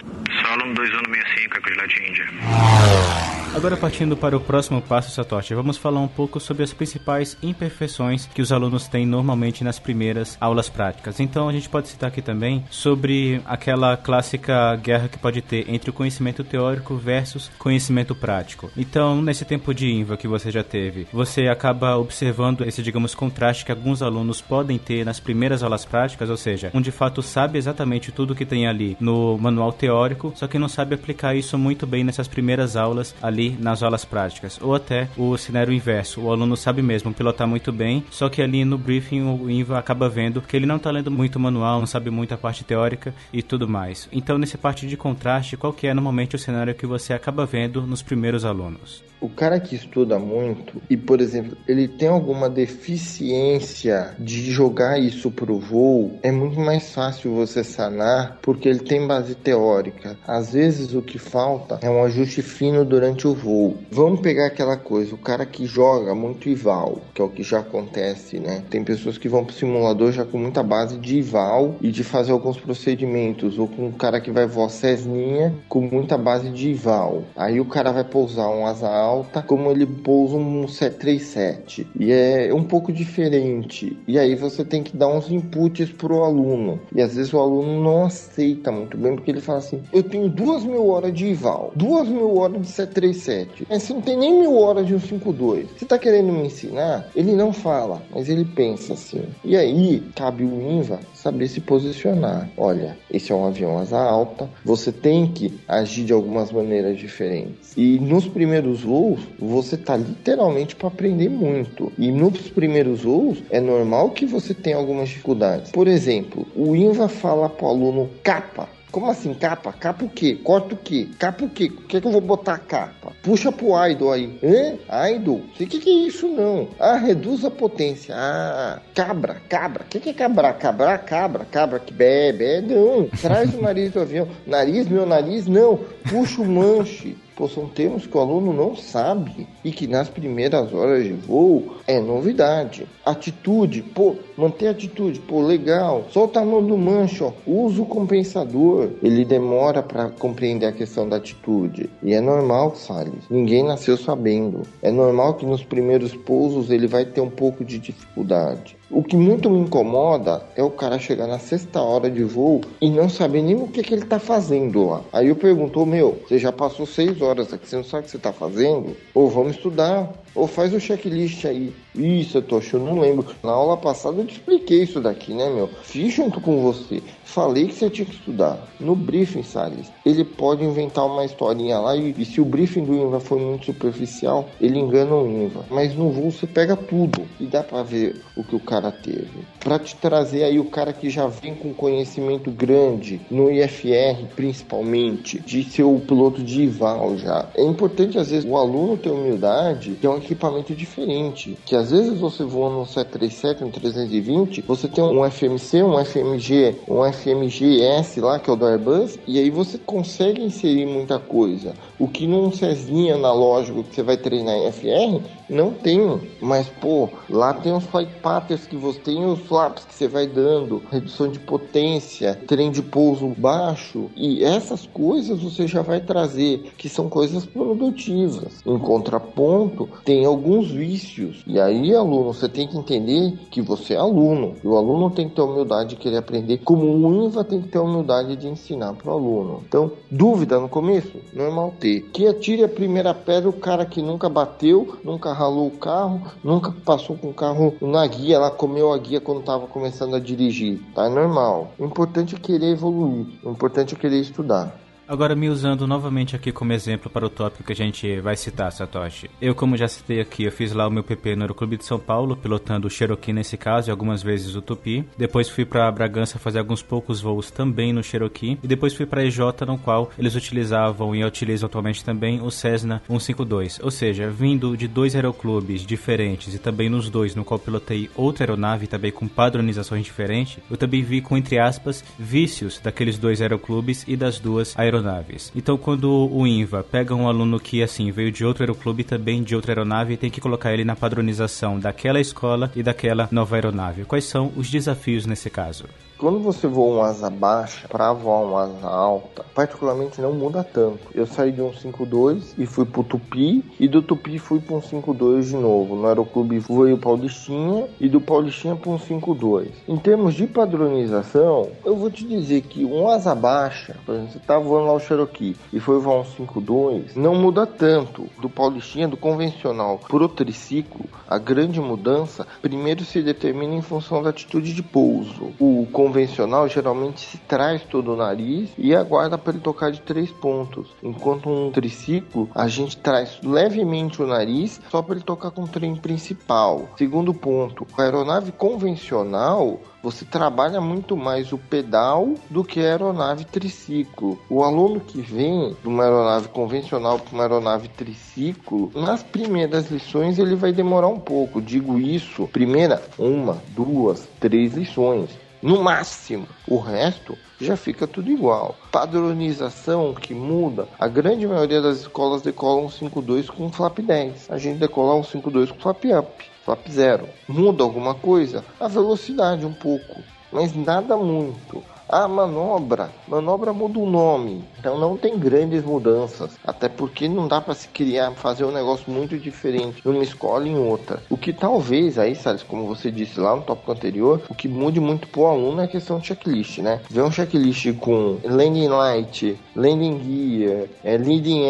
Solo 2165 Eco Juliette Índia. Agora partindo para o próximo passo, Satoshi, vamos falar um pouco sobre as principais imperfeições que os alunos têm normalmente nas primeiras aulas práticas. Então a gente pode citar aqui também sobre aquela clássica guerra que pode ter entre o conhecimento teórico versus conhecimento prático. Então, nesse tempo de INVA que você já teve, você acaba observando esse, digamos, contraste que alguns alunos podem ter nas primeiras aulas práticas, ou seja, um de fato sabe exatamente tudo que tem ali no manual teórico, só que não sabe aplicar isso muito bem nessas primeiras aulas ali ali nas aulas práticas. Ou até o cenário inverso, o aluno sabe mesmo pilotar muito bem, só que ali no briefing o INVA acaba vendo que ele não está lendo muito manual, não sabe muito a parte teórica e tudo mais. Então, nesse parte de contraste, qual que é normalmente o cenário que você acaba vendo nos primeiros alunos? O cara que estuda muito e, por exemplo, ele tem alguma deficiência de jogar isso pro voo, é muito mais fácil você sanar porque ele tem base teórica. Às vezes o que falta é um ajuste fino durante o voo. Vamos pegar aquela coisa, o cara que joga muito IVAL, que é o que já acontece, né? Tem pessoas que vão pro simulador já com muita base de IVAL e de fazer alguns procedimentos, ou com um cara que vai voar Cessninha com muita base de IVAL. Aí o cara vai pousar um asa alta como ele pousa um 737. E é um pouco diferente. E aí você tem que dar uns inputs pro aluno. E às vezes o aluno não aceita muito bem, porque ele fala assim: eu tenho duas mil horas de IVAL, duas mil horas de 737. Mas você não tem nem mil horas de um 52. Você tá querendo me ensinar? Ele não fala, mas ele pensa assim. E aí cabe o INVA saber se posicionar. Olha, esse é um avião asa alta, você tem que agir de algumas maneiras diferentes. E nos primeiros voos, você tá literalmente para aprender muito. E nos primeiros voos, é normal que você tenha algumas dificuldades. Por exemplo, o INVA fala para o aluno capa. Como assim, capa? Capa o quê? Corta o quê? Capa o quê? O que, é que eu vou botar capa? Puxa pro idol aí. Hã? Idol? Sei que que é isso não. Ah, reduz a potência. Ah, cabra, cabra. O que, que é cabra? Cabra, cabra, cabra que bebe. Não. Traz o nariz do avião. Nariz, meu nariz, não. Puxa o manche. São termos que o aluno não sabe e que nas primeiras horas de voo é novidade. Atitude, pô, manter atitude, pô, legal. Solta a mão do mancho, ó. Usa o compensador. Ele demora para compreender a questão da atitude. E é normal, Salles. Ninguém nasceu sabendo. É normal que nos primeiros pousos ele vai ter um pouco de dificuldade. O que muito me incomoda é o cara chegar na sexta hora de voo e não saber nem o que, que ele tá fazendo lá. Aí eu pergunto, meu, você já passou seis horas aqui, você não sabe o que você tá fazendo? Ou vamos estudar. Ou faz o checklist aí. Isso, eu não lembro. Na aula passada eu te expliquei isso daqui, né, meu? Fiz junto com você. Falei que você tinha que estudar. No briefing, Salles, ele pode inventar uma historinha lá e, e se o briefing do INVA for muito superficial, ele engana o INVA. Mas no voo você pega tudo e dá para ver o que o cara teve. Para te trazer aí o cara que já vem com conhecimento grande no IFR, principalmente, de ser o piloto de IVAL já. É importante às vezes o aluno ter humildade, que é um equipamento diferente. Que às vezes você voa no 737, no 320, você tem um FMC, um FMG, um FMGS lá, que é o do Airbus, e aí você consegue inserir muita coisa. O que num Cezinha analógico que você vai treinar em FR, Não tem, mas pô, lá tem os flight patterns que você tem os flaps que você vai dando, redução de potência, trem de pouso baixo e essas coisas você já vai trazer, que são coisas produtivas. Em contraponto, tem alguns vícios. E aí, aluno, você tem que entender que você é aluno. E o aluno tem que ter humildade de querer aprender, como o INVA tem que ter humildade de ensinar para o aluno. Então, dúvida no começo? Normal ter. Que atire a primeira pedra o cara que nunca bateu, nunca ralou o carro, nunca passou com o carro na guia, ela comeu a guia quando estava começando a dirigir. Tá? É normal. O importante é querer evoluir. O importante é querer estudar. Agora, me usando novamente aqui como exemplo para o tópico que a gente vai citar, Satoshi. Eu, como já citei aqui, eu fiz lá o meu PP no Aeroclube de São Paulo, pilotando o Cherokee nesse caso e algumas vezes o Tupi. Depois fui para Bragança fazer alguns poucos voos também no Cherokee. E depois fui para EJ, no qual eles utilizavam e utilizam atualmente também o Cessna 152. Ou seja, vindo de dois aeroclubes diferentes e também nos dois, no qual pilotei outra aeronave também com padronizações diferentes, eu também vi com, entre aspas, vícios daqueles dois aeroclubes e das duas aeronaves aeronaves. Então, quando o INVA pega um aluno que, assim, veio de outro aeroclube também de outra aeronave, tem que colocar ele na padronização daquela escola e daquela nova aeronave. Quais são os desafios nesse caso? Quando você voa um asa baixa para voar um asa alta, particularmente não muda tanto. Eu saí de um 5.2 e fui pro Tupi, e do Tupi fui para um 5.2 de novo. No Aeroclube voei o Paulistinha e do Paulistinha para um 5.2. Em termos de padronização, eu vou te dizer que um asa baixa, por exemplo, você tá voando lá o Cherokee e foi voar um 5.2, não muda tanto do Paulistinha, do convencional pro triciclo. A grande mudança primeiro se determina em função da atitude de pouso. O convencional geralmente se traz todo o nariz e aguarda para ele tocar de três pontos, enquanto um triciclo a gente traz levemente o nariz só para ele tocar com o trem principal. Segundo ponto, a aeronave convencional você trabalha muito mais o pedal do que a aeronave triciclo. O aluno que vem de uma aeronave convencional para uma aeronave triciclo, nas primeiras lições ele vai demorar um pouco. Digo isso, primeira, uma, duas, três lições no máximo. O resto já fica tudo igual. Padronização que muda. A grande maioria das escolas decolam 5.2 com flap 10. A gente decola um 5.2 com flap up, flap 0. Muda alguma coisa? A velocidade um pouco, mas nada muito. A manobra, manobra muda o nome, então não tem grandes mudanças, até porque não dá para se criar, fazer um negócio muito diferente numa escola e em outra. O que talvez aí, Salles, como você disse lá no tópico anterior, o que mude muito pro aluno é a questão de checklist, né? Ver um checklist com landing light, landing gear, é, leading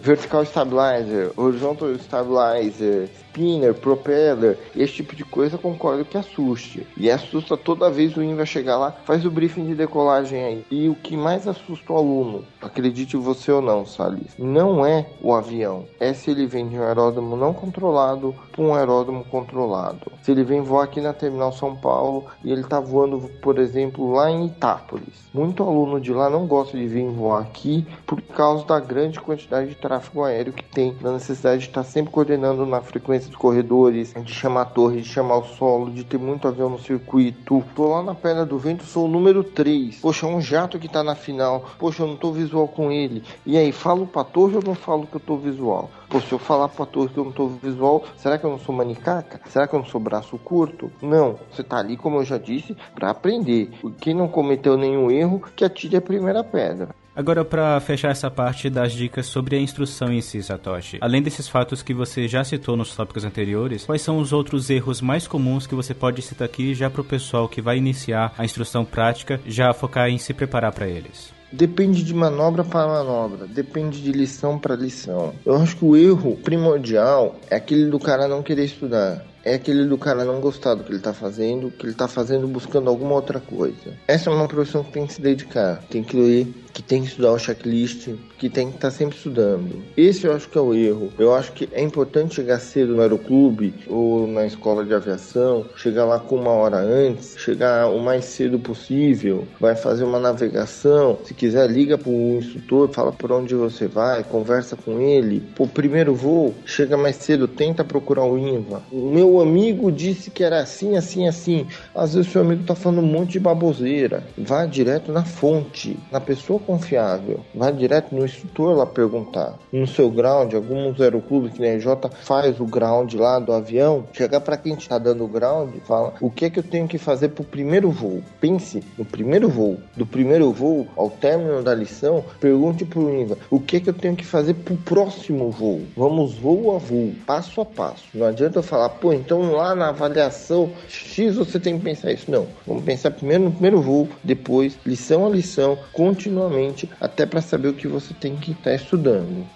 vertical stabilizer, horizontal stabilizer, spinner, propeller, esse tipo de coisa, concordo que assuste. E assusta toda vez o IN vai chegar lá, faz o briefing de decolagem aí. E o que mais assusta o aluno, acredite você ou não, Salles, não é o avião, é se ele vem de um aeródromo não controlado para um aeródromo controlado. Se ele vem voar aqui na Terminal São Paulo e ele está voando, por exemplo, lá em Itápolis. Muito aluno de lá não gosta de vir voar aqui por causa da grande quantidade de tráfego aéreo que tem, da necessidade de estar sempre coordenando na frequência dos corredores, de chamar a torre, de chamar o solo, de ter muito avião no circuito. Tô lá na Pedra do Vento, sou o número 3. Poxa, um jato que tá na final. Poxa, eu não tô visual com ele. E aí, falo pra torre ou não falo que eu tô visual? Pô, se eu falar pra torre que eu não tô visual, será que eu não sou manicaca? Será que eu não sou braço curto? Não, você tá ali, como eu já disse, para aprender. Quem não cometeu nenhum erro, que atire a primeira pedra. Agora, para fechar essa parte das dicas sobre a instrução em si, Satoshi, além desses fatos que você já citou nos tópicos anteriores, quais são os outros erros mais comuns que você pode citar aqui já para o pessoal que vai iniciar a instrução prática já focar em se preparar para eles? Depende de manobra para manobra, depende de lição para lição. Eu acho que o erro primordial é aquele do cara não querer estudar é aquele do cara não gostar do que ele tá fazendo, que ele tá fazendo buscando alguma outra coisa. Essa é uma profissão que tem que se dedicar, tem que ler, que tem que estudar o checklist, que tem que estar tá sempre estudando. Esse eu acho que é o erro. Eu acho que é importante chegar cedo no aeroclube ou na escola de aviação, chegar lá com uma hora antes, chegar o mais cedo possível, vai fazer uma navegação. Se quiser, liga pro instrutor, fala por onde você vai, conversa com ele. Pô, primeiro voo, chega mais cedo, tenta procurar o INVA. O meu meu amigo disse que era assim, assim, assim. Às vezes seu amigo tá falando um monte de baboseira. Vá direto na fonte, na pessoa confiável. Vá direto no instrutor lá perguntar. No seu ground, alguns aeroclubes que nem J faz o ground lá do avião, chegar para quem está dando o ground, fala o que é que eu tenho que fazer pro primeiro voo. Pense no primeiro voo. Do primeiro voo ao término da lição, pergunte pro INVA o que é que eu tenho que fazer pro próximo voo. Vamos voo a voo, passo a passo. Não adianta eu falar, pô, então lá na avaliação X você tem que pensar isso. Não. Vamos pensar primeiro no primeiro voo, depois lição a lição, continuamente, até para saber o que você tem que estar tá estudando.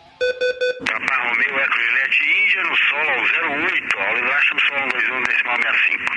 Papa Romeu Eco Juliette Índia no solo ao 08, Oliver Ashton solo 21 decimal 65.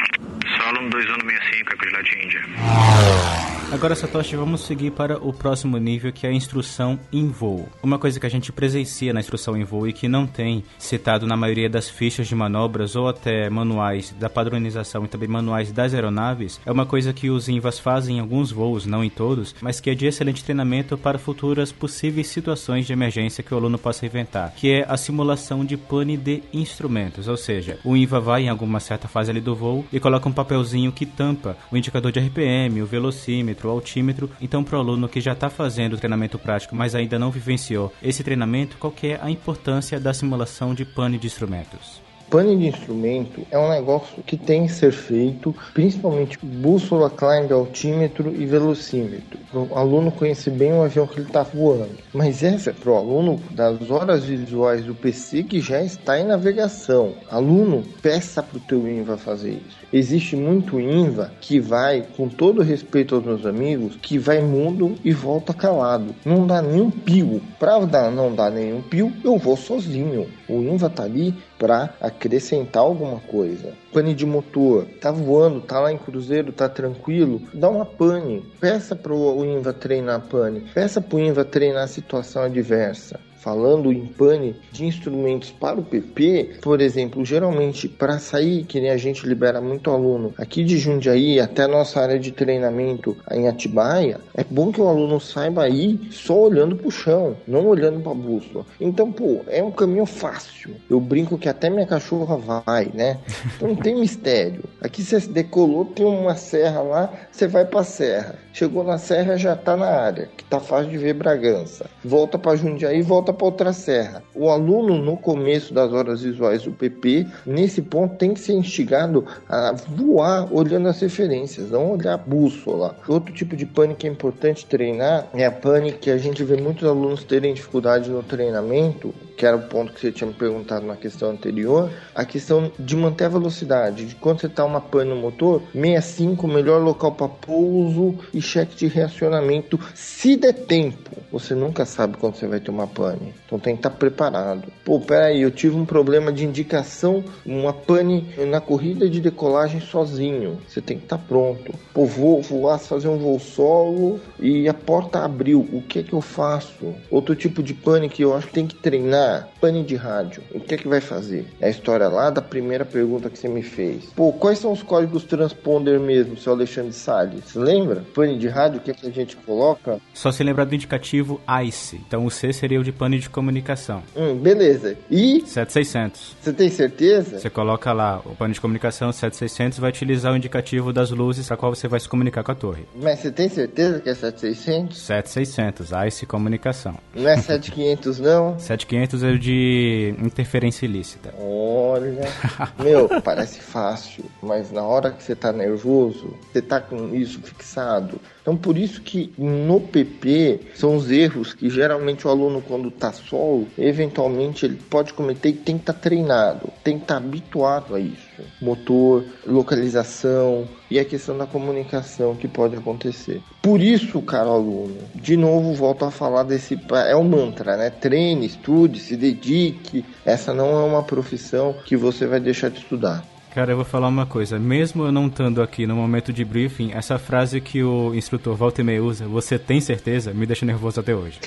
Solo 2165 Eco Juliette Índia. Agora, Satoshi, vamos seguir para o próximo nível, que é a instrução em voo. Uma coisa que a gente presencia na instrução em voo e que não tem citado na maioria das fichas de manobras ou até manuais da padronização e também manuais das aeronaves, é uma coisa que os INVAs fazem em alguns voos, não em todos, mas que é de excelente treinamento para futuras possíveis situações de emergência que o aluno possa inventar, que é a simulação de pane de instrumentos, ou seja, o INVA vai em alguma certa fase ali do voo e coloca um papelzinho que tampa o indicador de RPM, o velocímetro, o altímetro. Então, para o aluno que já está fazendo o treinamento prático, mas ainda não vivenciou esse treinamento, qual é a importância da simulação de pane de instrumentos? pane de instrumento é um negócio que tem que ser feito, principalmente bússola, climb, altímetro e velocímetro. O aluno conhecer bem o avião que ele está voando. Mas essa é para o aluno das horas visuais do PC que já está em navegação. Aluno, peça para o teu INVA fazer isso. Existe muito INVA que vai, com todo respeito aos meus amigos, que vai mudo e volta calado. Não dá nenhum pio. Para não dar nenhum pio, eu vou sozinho. O INVA tá ali para acrescentar alguma coisa. Pane de motor, tá voando, tá lá em cruzeiro, tá tranquilo, dá uma pane. Peça pro INVA treinar pane. Peça pro INVA treinar situação adversa falando em pane de instrumentos para o PP, por exemplo, geralmente para sair, que nem a gente libera muito aluno aqui de Jundiaí até nossa área de treinamento em Atibaia, é bom que o aluno saiba ir só olhando para o chão, não olhando para a bússola. Então, pô, é um caminho fácil. Eu brinco que até minha cachorra vai, né? Então não tem mistério. Aqui você decolou, tem uma serra lá, você vai para a serra. Chegou na serra, já está na área, que tá fácil de ver Bragança. Volta para Jundiaí, volta para outra serra. O aluno, no começo das horas visuais do PP, nesse ponto, tem que ser instigado a voar olhando as referências, não olhar a bússola. Outro tipo de pane que é importante treinar é a pane que a gente vê muitos alunos terem dificuldade no treinamento, que era o ponto que você tinha me perguntado na questão anterior, a questão de manter a velocidade, de quando você está uma pane no motor, 65, melhor local para pouso e cheque de reacionamento, se der tempo. Você nunca sabe quando você vai ter uma pane. Então tem que estar preparado. Pô, peraí, eu tive um problema de indicação, uma pane na corrida de decolagem sozinho. Você tem que estar pronto. Pô, vou voar, fazer um voo solo e a porta abriu. O que é que eu faço? Outro tipo de pane que eu acho que tem que treinar, pane de rádio. O que é que vai fazer? É a história lá da primeira pergunta que você me fez. Pô, quais são os códigos transponder mesmo, seu Alexandre Salles? Lembra? Pane de rádio, o que, é que a gente coloca? Só se lembrar do indicativo ICE. Então o C seria o de pane de comunicação. Hum, beleza. E? 7600. Você tem certeza? Você coloca lá o pane de comunicação 7600 vai utilizar o indicativo das luzes a qual você vai se comunicar com a torre. Mas você tem certeza que é 7600? 7600, ICE comunicação. Não é 7500 não? 7500 é o de interferência ilícita. Olha, meu, parece fácil, mas na hora que você tá nervoso, você tá com isso fixado, então, por isso que no PP são os erros que geralmente o aluno, quando está solo, eventualmente ele pode cometer e tem que estar tá treinado, tem que estar tá habituado a isso. Motor, localização e a questão da comunicação que pode acontecer. Por isso, cara aluno, de novo volto a falar desse. É um mantra, né? Treine, estude, se dedique. Essa não é uma profissão que você vai deixar de estudar. Cara, eu vou falar uma coisa. Mesmo eu não estando aqui no momento de briefing, essa frase que o instrutor Walter May usa, você tem certeza, me deixa nervoso até hoje.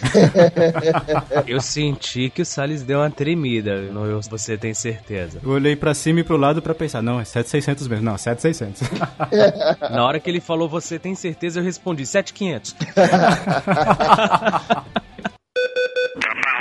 eu senti que o Salles deu uma tremida no você tem certeza. Eu olhei para cima e pro lado para pensar, não, é 7600 mesmo. Não, 7600. Na hora que ele falou você tem certeza, eu respondi 7500. Papa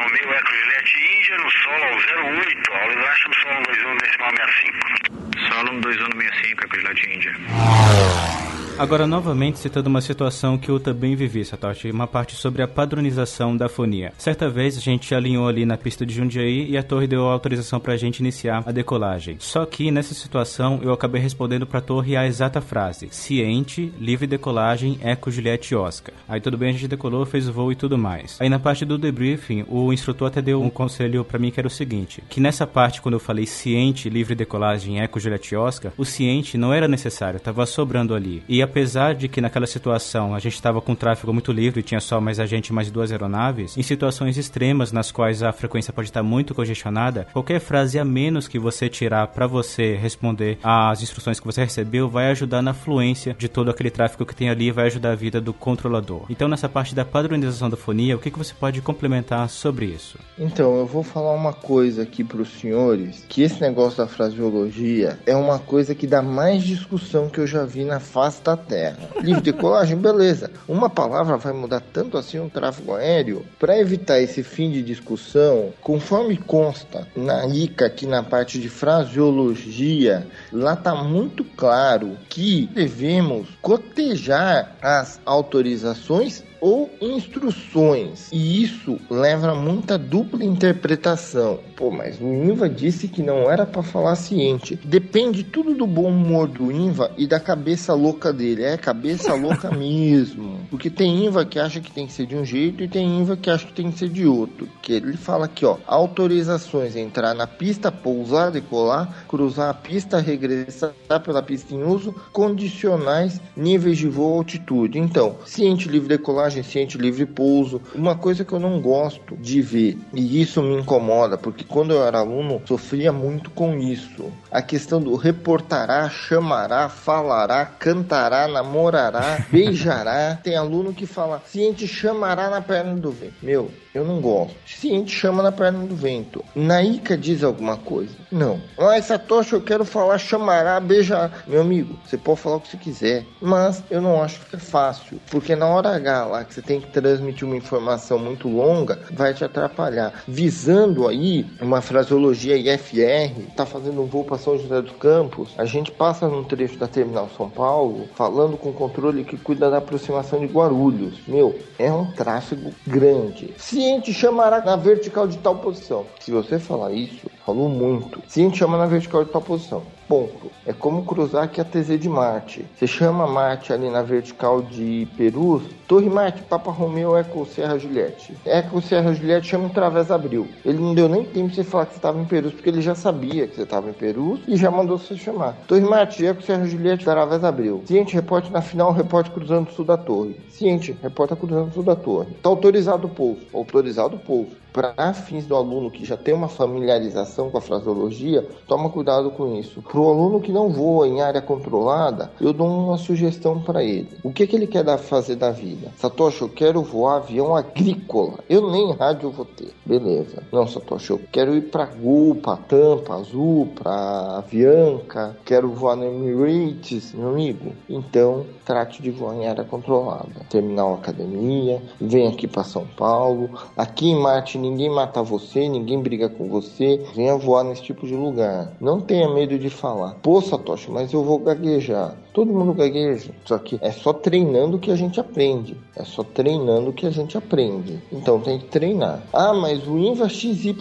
Romeo Eco Juliette Índia no solo ao 08, Oliver Ashton solo 21 decimal 65. Solo 2165, Aquilate Índia. Agora, novamente citando uma situação que eu também vivi, Satoshi, uma parte sobre a padronização da fonia. Certa vez a gente alinhou ali na pista de Jundiaí e a torre deu autorização pra gente iniciar a decolagem. Só que nessa situação eu acabei respondendo pra torre a exata frase: ciente, livre decolagem, eco Juliette Oscar. Aí tudo bem, a gente decolou, fez o voo e tudo mais. Aí na parte do debriefing, o instrutor até deu um conselho para mim que era o seguinte: que nessa parte, quando eu falei ciente, livre decolagem, eco Juliette Oscar, o ciente não era necessário, tava sobrando ali. E apesar de que naquela situação a gente estava com tráfego muito livre, tinha só mais a gente mais duas aeronaves, em situações extremas nas quais a frequência pode estar muito congestionada, qualquer frase a menos que você tirar para você responder às instruções que você recebeu vai ajudar na fluência de todo aquele tráfego que tem ali, vai ajudar a vida do controlador. Então nessa parte da padronização da fonia, o que, que você pode complementar sobre isso? Então, eu vou falar uma coisa aqui para os senhores, que esse negócio da fraseologia é uma coisa que dá mais discussão que eu já vi na face da Terra. Livre de colagem, beleza. Uma palavra vai mudar tanto assim um tráfego aéreo? Para evitar esse fim de discussão, conforme consta na ICA, aqui na parte de fraseologia, lá tá muito claro que devemos cotejar as autorizações ou instruções. E isso leva a muita dupla interpretação. Pô, mas o INVA disse que não era para falar ciente. Depende tudo do bom humor do INVA e da cabeça louca dele. É cabeça louca mesmo. Porque tem INVA que acha que tem que ser de um jeito e tem INVA que acha que tem que ser de outro. Que ele fala aqui, ó, autorizações entrar na pista, pousar, decolar, cruzar a pista, regressar pela pista em uso, condicionais, níveis de voo, altitude. Então, ciente livre decolagem, ciente livre pouso. Uma coisa que eu não gosto de ver, e isso me incomoda, porque quando eu era aluno, sofria muito com isso. A questão do reportará, chamará, falará, cantará, namorará, beijará. Tem aluno que fala, ciente chamará na perna do vento. Meu, eu não gosto. Ciente chama na perna do vento. Na Ica diz alguma coisa? Não. Mas Satoshi, eu quero falar chamará, beijará. Meu amigo, você pode falar o que você quiser, mas eu não acho que é fácil, porque na hora H lá que você tem que transmitir uma informação muito longa, vai te atrapalhar. Visando aí uma fraseologia IFR, tá fazendo um voo para São José dos Campos, a gente passa num trecho da Terminal São Paulo, falando com o controle que cuida da aproximação de Guarulhos. Meu, é um tráfego grande. Ciente chamará na vertical de tal posição. Se você falar isso, falou muito. Ciente chama na vertical de tal posição. Ponto. É como cruzar aqui a TZ de Marte. Você chama Marte ali na vertical de Perus, Torre Marte, Papa Romeu, Eco Serra Juliette. Eco Serra Juliette chama um Través Abril. Ele não deu nem tempo de você falar que você estava em Perus, porque ele já sabia que você estava em Perus e já mandou você chamar. Torre Marte, Eco Serra Juliette, Través Abril. Ciente, reporte na final, reporte cruzando o sul da torre. Ciente, reporta cruzando o sul da torre. Tá autorizado o pouso. Autorizado o pouso. Para fins do aluno que já tem uma familiarização com a fraseologia, toma cuidado com isso. Para o aluno que não voa em área controlada, eu dou uma sugestão para ele. O que, que ele quer fazer da vida? Satoshi, eu quero voar avião agrícola. Eu nem rádio vou ter. Beleza. Não, Satoshi, eu quero ir para Gol, para Tampa, Azul, para Avianca. Quero voar no Emirates, meu amigo. Então, trate de voar em área controlada. Terminal academia, vem aqui para São Paulo. Aqui em Marte ninguém mata você, ninguém briga com você. Venha voar nesse tipo de lugar. Não tenha medo de falar. Pô, Satoshi, mas eu vou gaguejar. Todo mundo gagueja. Só que é só treinando que a gente aprende. É só treinando que a gente aprende. Então tem que treinar. Ah, mas o INVA XYZ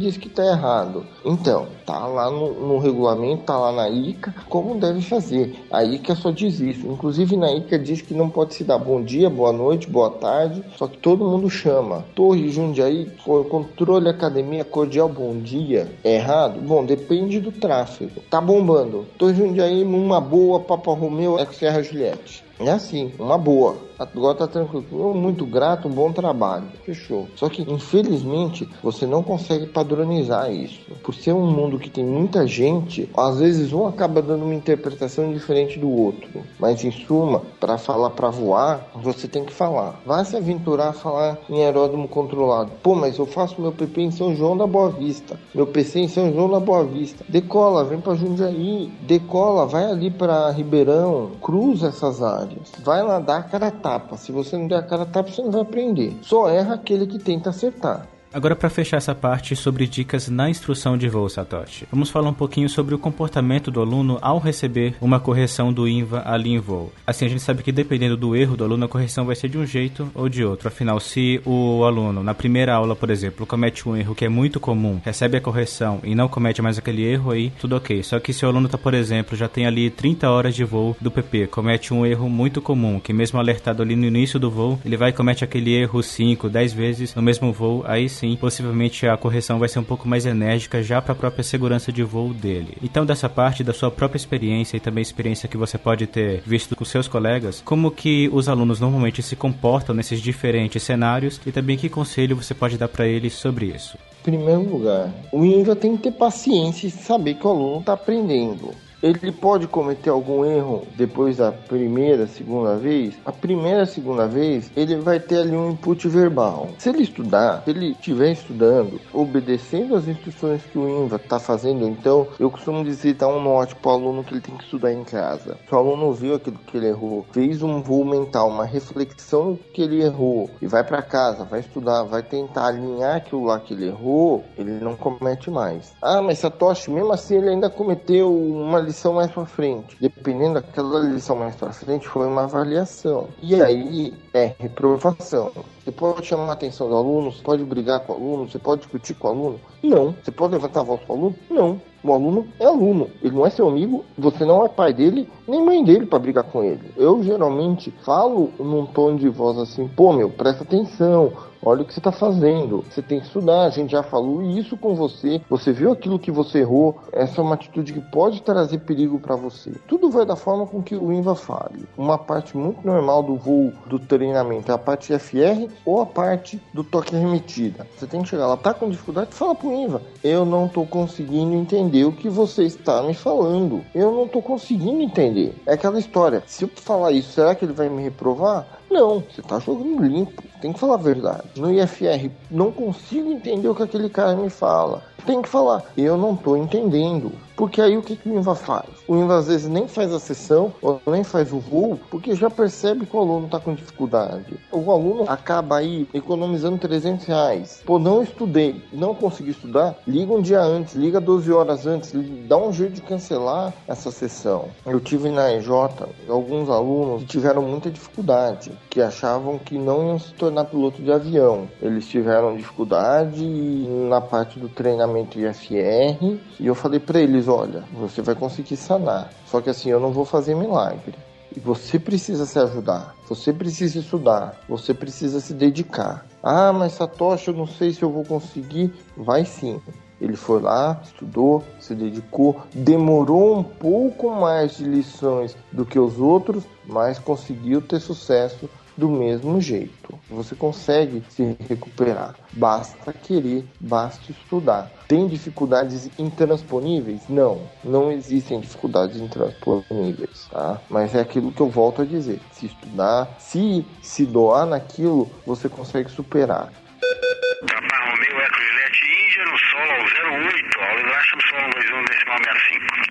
diz que tá errado. Então, tá lá no, no regulamento, tá lá na ICA, como deve fazer. A ICA só diz isso. Inclusive na ICA diz que não pode se dar bom dia, boa noite, boa tarde. Só que todo mundo chama. Torre Jundiaí, controle academia cordial, bom dia. É errado? Bom, depende do tráfego. Tá bombando. Torre Jundiaí, numa boa, Papa Romeu, é Serra Juliette. É assim, uma boa. Agora tá tranquilo. Muito grato, um bom trabalho. Fechou. Só que, infelizmente, você não consegue padronizar isso. Por ser um mundo que tem muita gente, às vezes um acaba dando uma interpretação diferente do outro. Mas, em suma, para falar para voar, você tem que falar. Vai se aventurar a falar em aeródromo controlado. Pô, mas eu faço meu PP em São João da Boa Vista. Meu PC em São João da Boa Vista. Decola, vem para Jundiaí. Decola, vai ali para Ribeirão. Cruza essas áreas. Vai lá dar cara tapa. Se você não der a cara tapa, você não vai aprender. Só erra aquele que tenta acertar. Agora, para fechar essa parte sobre dicas na instrução de voo, Satoshi, vamos falar um pouquinho sobre o comportamento do aluno ao receber uma correção do INVA ali em voo. Assim, a gente sabe que dependendo do erro do aluno, a correção vai ser de um jeito ou de outro. Afinal, se o aluno, na primeira aula, por exemplo, comete um erro que é muito comum, recebe a correção e não comete mais aquele erro, aí tudo ok. Só que se o aluno tá, por exemplo, já tem ali 30 horas de voo do PP, comete um erro muito comum, que mesmo alertado ali no início do voo, ele vai e comete aquele erro 5, 10 vezes no mesmo voo, aí sim sim, possivelmente a correção vai ser um pouco mais enérgica já para a própria segurança de voo dele. Então, dessa parte da sua própria experiência e também experiência que você pode ter visto com seus colegas, como que os alunos normalmente se comportam nesses diferentes cenários e também que conselho você pode dar para eles sobre isso? Em primeiro lugar, o INVA tem que ter paciência e saber que o aluno está aprendendo. Ele pode cometer algum erro depois da primeira, segunda vez? A primeira, segunda vez, ele vai ter ali um input verbal. Se ele estudar, se ele estiver estudando, obedecendo as instruções que o INVA está fazendo, então eu costumo dizer, dar um note para o aluno que ele tem que estudar em casa. Se o aluno viu aquilo que ele errou, fez um voo mental, uma reflexão que ele errou, e vai para casa, vai estudar, vai tentar alinhar aquilo lá que ele errou, ele não comete mais. Ah, mas Satoshi, mesmo assim ele ainda cometeu uma lição mais para frente. Dependendo daquela lição mais para frente, foi uma avaliação. E aí é reprovação. Você pode chamar a atenção do aluno, você pode brigar com o aluno, você pode discutir com o aluno? Não. Você pode levantar a voz com o aluno? Não. O aluno é aluno, ele não é seu amigo, você não é pai dele, nem mãe dele para brigar com ele. Eu geralmente falo num tom de voz assim, pô meu, presta atenção, olha o que você está fazendo, você tem que estudar, a gente já falou isso com você, você viu aquilo que você errou, essa é uma atitude que pode trazer perigo para você. Tudo vai da forma com que o INVA fale. Uma parte muito normal do voo do treinamento é a parte FR ou a parte do toque remetida. Você tem que chegar lá, tá com dificuldade, fala pro INVA, eu não estou conseguindo entender o que você está me falando. Eu não estou conseguindo entender. É aquela história. Se eu falar isso, será que ele vai me reprovar? Não, você está jogando limpo. Tem que falar a verdade. No IFR, não consigo entender o que aquele cara me fala. Tem que falar, eu não estou entendendo. Porque aí o que, que o INVA faz? O INVA às vezes nem faz a sessão ou nem faz o voo, porque já percebe que o aluno está com dificuldade. O aluno acaba aí economizando 300 reais. Pô, não estudei, não consegui estudar, liga um dia antes, liga 12 horas antes, dá um jeito de cancelar essa sessão. Eu tive na EJ alguns alunos que tiveram muita dificuldade, que achavam que não iam se tornar piloto de avião. Eles tiveram dificuldade na parte do treinamento IFR e eu falei para eles olha, você vai conseguir sanar. Só que assim, eu não vou fazer milagre. E você precisa se ajudar, você precisa estudar, você precisa se dedicar. Ah, mas Satoshi, eu não sei se eu vou conseguir. Vai sim. Ele foi lá, estudou, se dedicou, demorou um pouco mais de lições do que os outros, mas conseguiu ter sucesso do mesmo jeito. Você consegue se recuperar. Basta querer, basta estudar. Tem dificuldades intransponíveis? Não, não existem dificuldades intransponíveis, tá? Mas é aquilo que eu volto a dizer. Se estudar, se se doar naquilo, você consegue superar. Papa Romeu Eco Juliette Índia no solo 08, Oliver Ashton solo 21 decimal 65.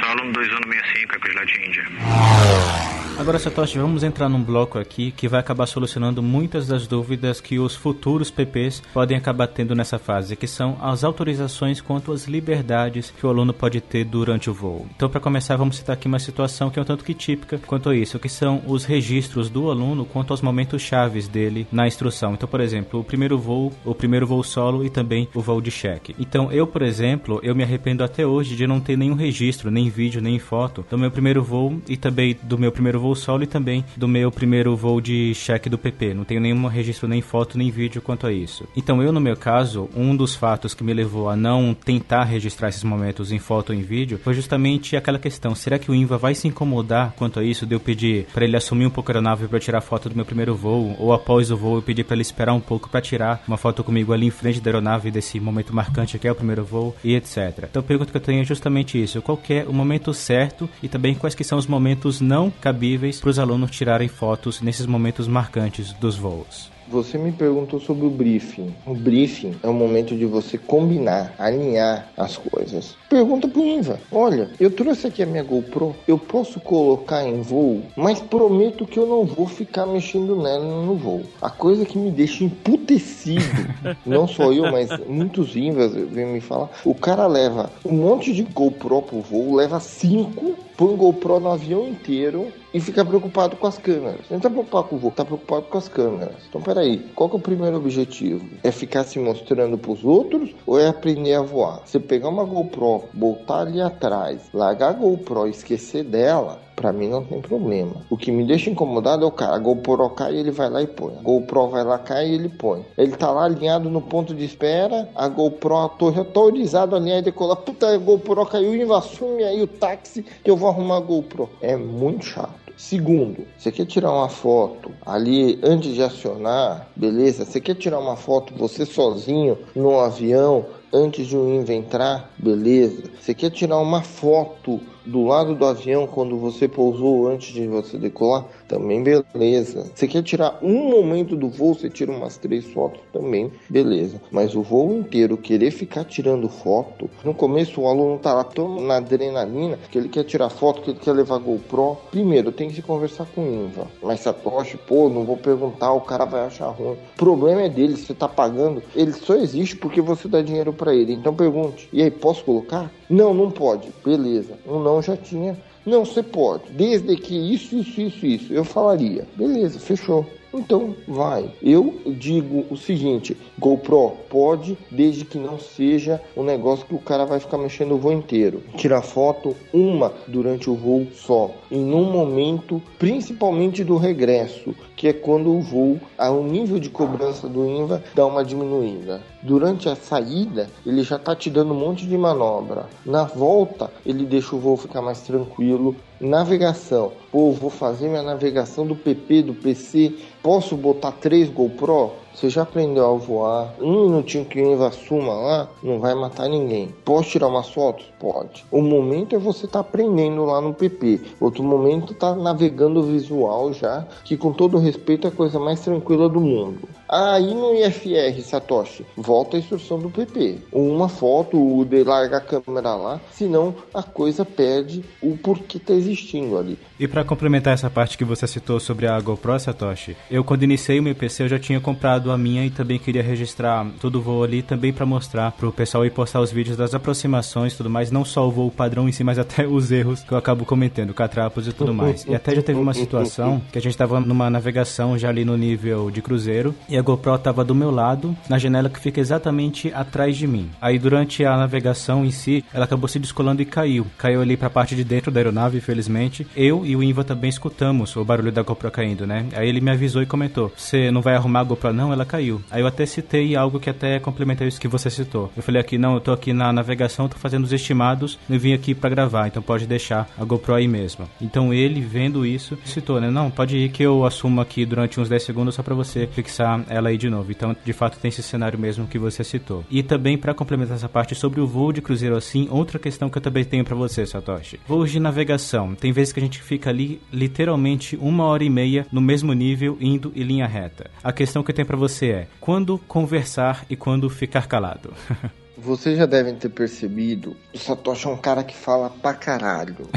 Solo 2165 Eco Juliette Índia. Agora, Satoshi, vamos entrar num bloco aqui que vai acabar solucionando muitas das dúvidas que os futuros PPs podem acabar tendo nessa fase, que são as autorizações quanto às liberdades que o aluno pode ter durante o voo. Então, para começar, vamos citar aqui uma situação que é um tanto que típica quanto a isso, que são os registros do aluno quanto aos momentos chaves dele na instrução. Então, por exemplo, o primeiro voo, o primeiro voo solo e também o voo de cheque. Então, eu, por exemplo, eu me arrependo até hoje de não ter nenhum registro, nem vídeo, nem foto do meu primeiro voo e também do meu primeiro voo voo solo e também do meu primeiro voo de cheque do PP. Não tenho nenhum registro, nem foto, nem vídeo quanto a isso. Então, eu, no meu caso, um dos fatos que me levou a não tentar registrar esses momentos em foto ou em vídeo foi justamente aquela questão: será que o INVA vai se incomodar quanto a isso de eu pedir para ele assumir um pouco a aeronave para tirar foto do meu primeiro voo? Ou após o voo eu pedir para ele esperar um pouco para tirar uma foto comigo ali em frente da aeronave desse momento marcante que é o primeiro voo e etc. Então, a pergunta que eu tenho é justamente isso: qual é o momento certo e também quais que são os momentos não cabíveis para os alunos tirarem fotos nesses momentos marcantes dos voos. Você me perguntou sobre o briefing. O briefing é o momento de você combinar, alinhar as coisas. Pergunta pro Inva. Olha, eu trouxe aqui a minha GoPro. Eu posso colocar em voo, mas prometo que eu não vou ficar mexendo nela no voo. A coisa que me deixa emputecido, não só eu, mas muitos Invas vêm me falar. O cara leva um monte de GoPro pro voo, leva cinco põe o GoPro no avião inteiro e fica preocupado com as câmeras. Não tá preocupado com o voo, tá preocupado com as câmeras. Então, peraí, qual que é o primeiro objetivo? É ficar se mostrando pros outros ou é aprender a voar? Você pegar uma GoPro, botar ali atrás, largar a GoPro e esquecer dela, Pra mim não tem problema. O que me deixa incomodado é o cara. A GoPro cai, ele vai lá e põe. A GoPro vai lá, cai e ele põe. Ele tá lá alinhado no ponto de espera. A GoPro, a torre autorizada alinhada e decolar. Puta, a GoPro caiu assume aí o táxi que eu vou arrumar a GoPro. É muito chato. Segundo, você quer tirar uma foto ali antes de acionar, beleza? Você quer tirar uma foto você sozinho no avião antes de um entrar, beleza? Você quer tirar uma foto do lado do avião quando você pousou antes de você decolar, também beleza. Você quer tirar um momento do voo, você tira umas três fotos, também beleza. Mas o voo inteiro querer ficar tirando foto, no começo o aluno tá lá tão na adrenalina que ele quer tirar foto, que ele quer levar GoPro. Primeiro, tem que se conversar com o Inva. Mas Satoshi, pô, não vou perguntar, o cara vai achar ruim. O problema é dele, você tá pagando, ele só existe porque você dá dinheiro para ele. Então pergunte, e aí, posso colocar? Não, não pode. Beleza. Um não já tinha. Não, você pode. Desde que isso, isso, isso, isso. Eu falaria. Beleza, fechou. Então vai. Eu digo o seguinte: GoPro pode, desde que não seja um negócio que o cara vai ficar mexendo o voo inteiro. Tirar foto uma durante o voo só, em um momento, principalmente do regresso, que é quando o voo, o nível de cobrança do INVA dá uma diminuída. Durante a saída, ele já está te dando um monte de manobra. Na volta, ele deixa o voo ficar mais tranquilo. Navegação, pô, vou fazer minha navegação do PP, do PC. Posso botar três GoPro? Você já aprendeu a voar? Um minutinho que o Inva suma lá, não vai matar ninguém. Posso tirar umas fotos? Pode. O momento é você estar tá aprendendo lá no PP. Outro momento tá navegando visual já, que com todo respeito é a coisa mais tranquila do mundo. Aí no IFR, Satoshi, volta a instrução do PP. Uma foto, o de larga a câmera lá, senão a coisa perde o porquê tá existindo ali. E para complementar essa parte que você citou sobre a GoPro, Satoshi, eu quando iniciei o meu PC eu já tinha comprado a minha e também queria registrar todo o voo ali também para mostrar pro pessoal e postar os vídeos das aproximações e tudo mais, não só o voo padrão em si, mas até os erros que eu acabo cometendo, catrapos e tudo mais. E até já teve uma situação que a gente tava numa navegação já ali no nível de cruzeiro e a GoPro estava do meu lado, na janela que fica exatamente atrás de mim. Aí durante a navegação em si, ela acabou se descolando e caiu. Caiu ali para a parte de dentro da aeronave, infelizmente. Eu e o Inva também escutamos o barulho da GoPro caindo, né? Aí ele me avisou e comentou: "Você não vai arrumar a GoPro não? Ela caiu". Aí eu até citei algo que até complementou isso que você citou. Eu falei aqui: "Não, eu tô aqui na navegação, tô fazendo os estimados, não vim aqui para gravar, então pode deixar a GoPro aí mesmo". Então ele vendo isso, citou, né? "Não, pode ir que eu assumo aqui durante uns 10 segundos só para você fixar ela aí de novo. Então, de fato, tem esse cenário mesmo que você citou. E também, para complementar essa parte sobre o voo de cruzeiro assim, outra questão que eu também tenho para você, Satoshi. Voos de navegação. Tem vezes que a gente fica ali literalmente uma hora e meia no mesmo nível, indo em linha reta. A questão que eu tenho para você é: quando conversar e quando ficar calado? Vocês já devem ter percebido, o Satoshi é um cara que fala pra caralho.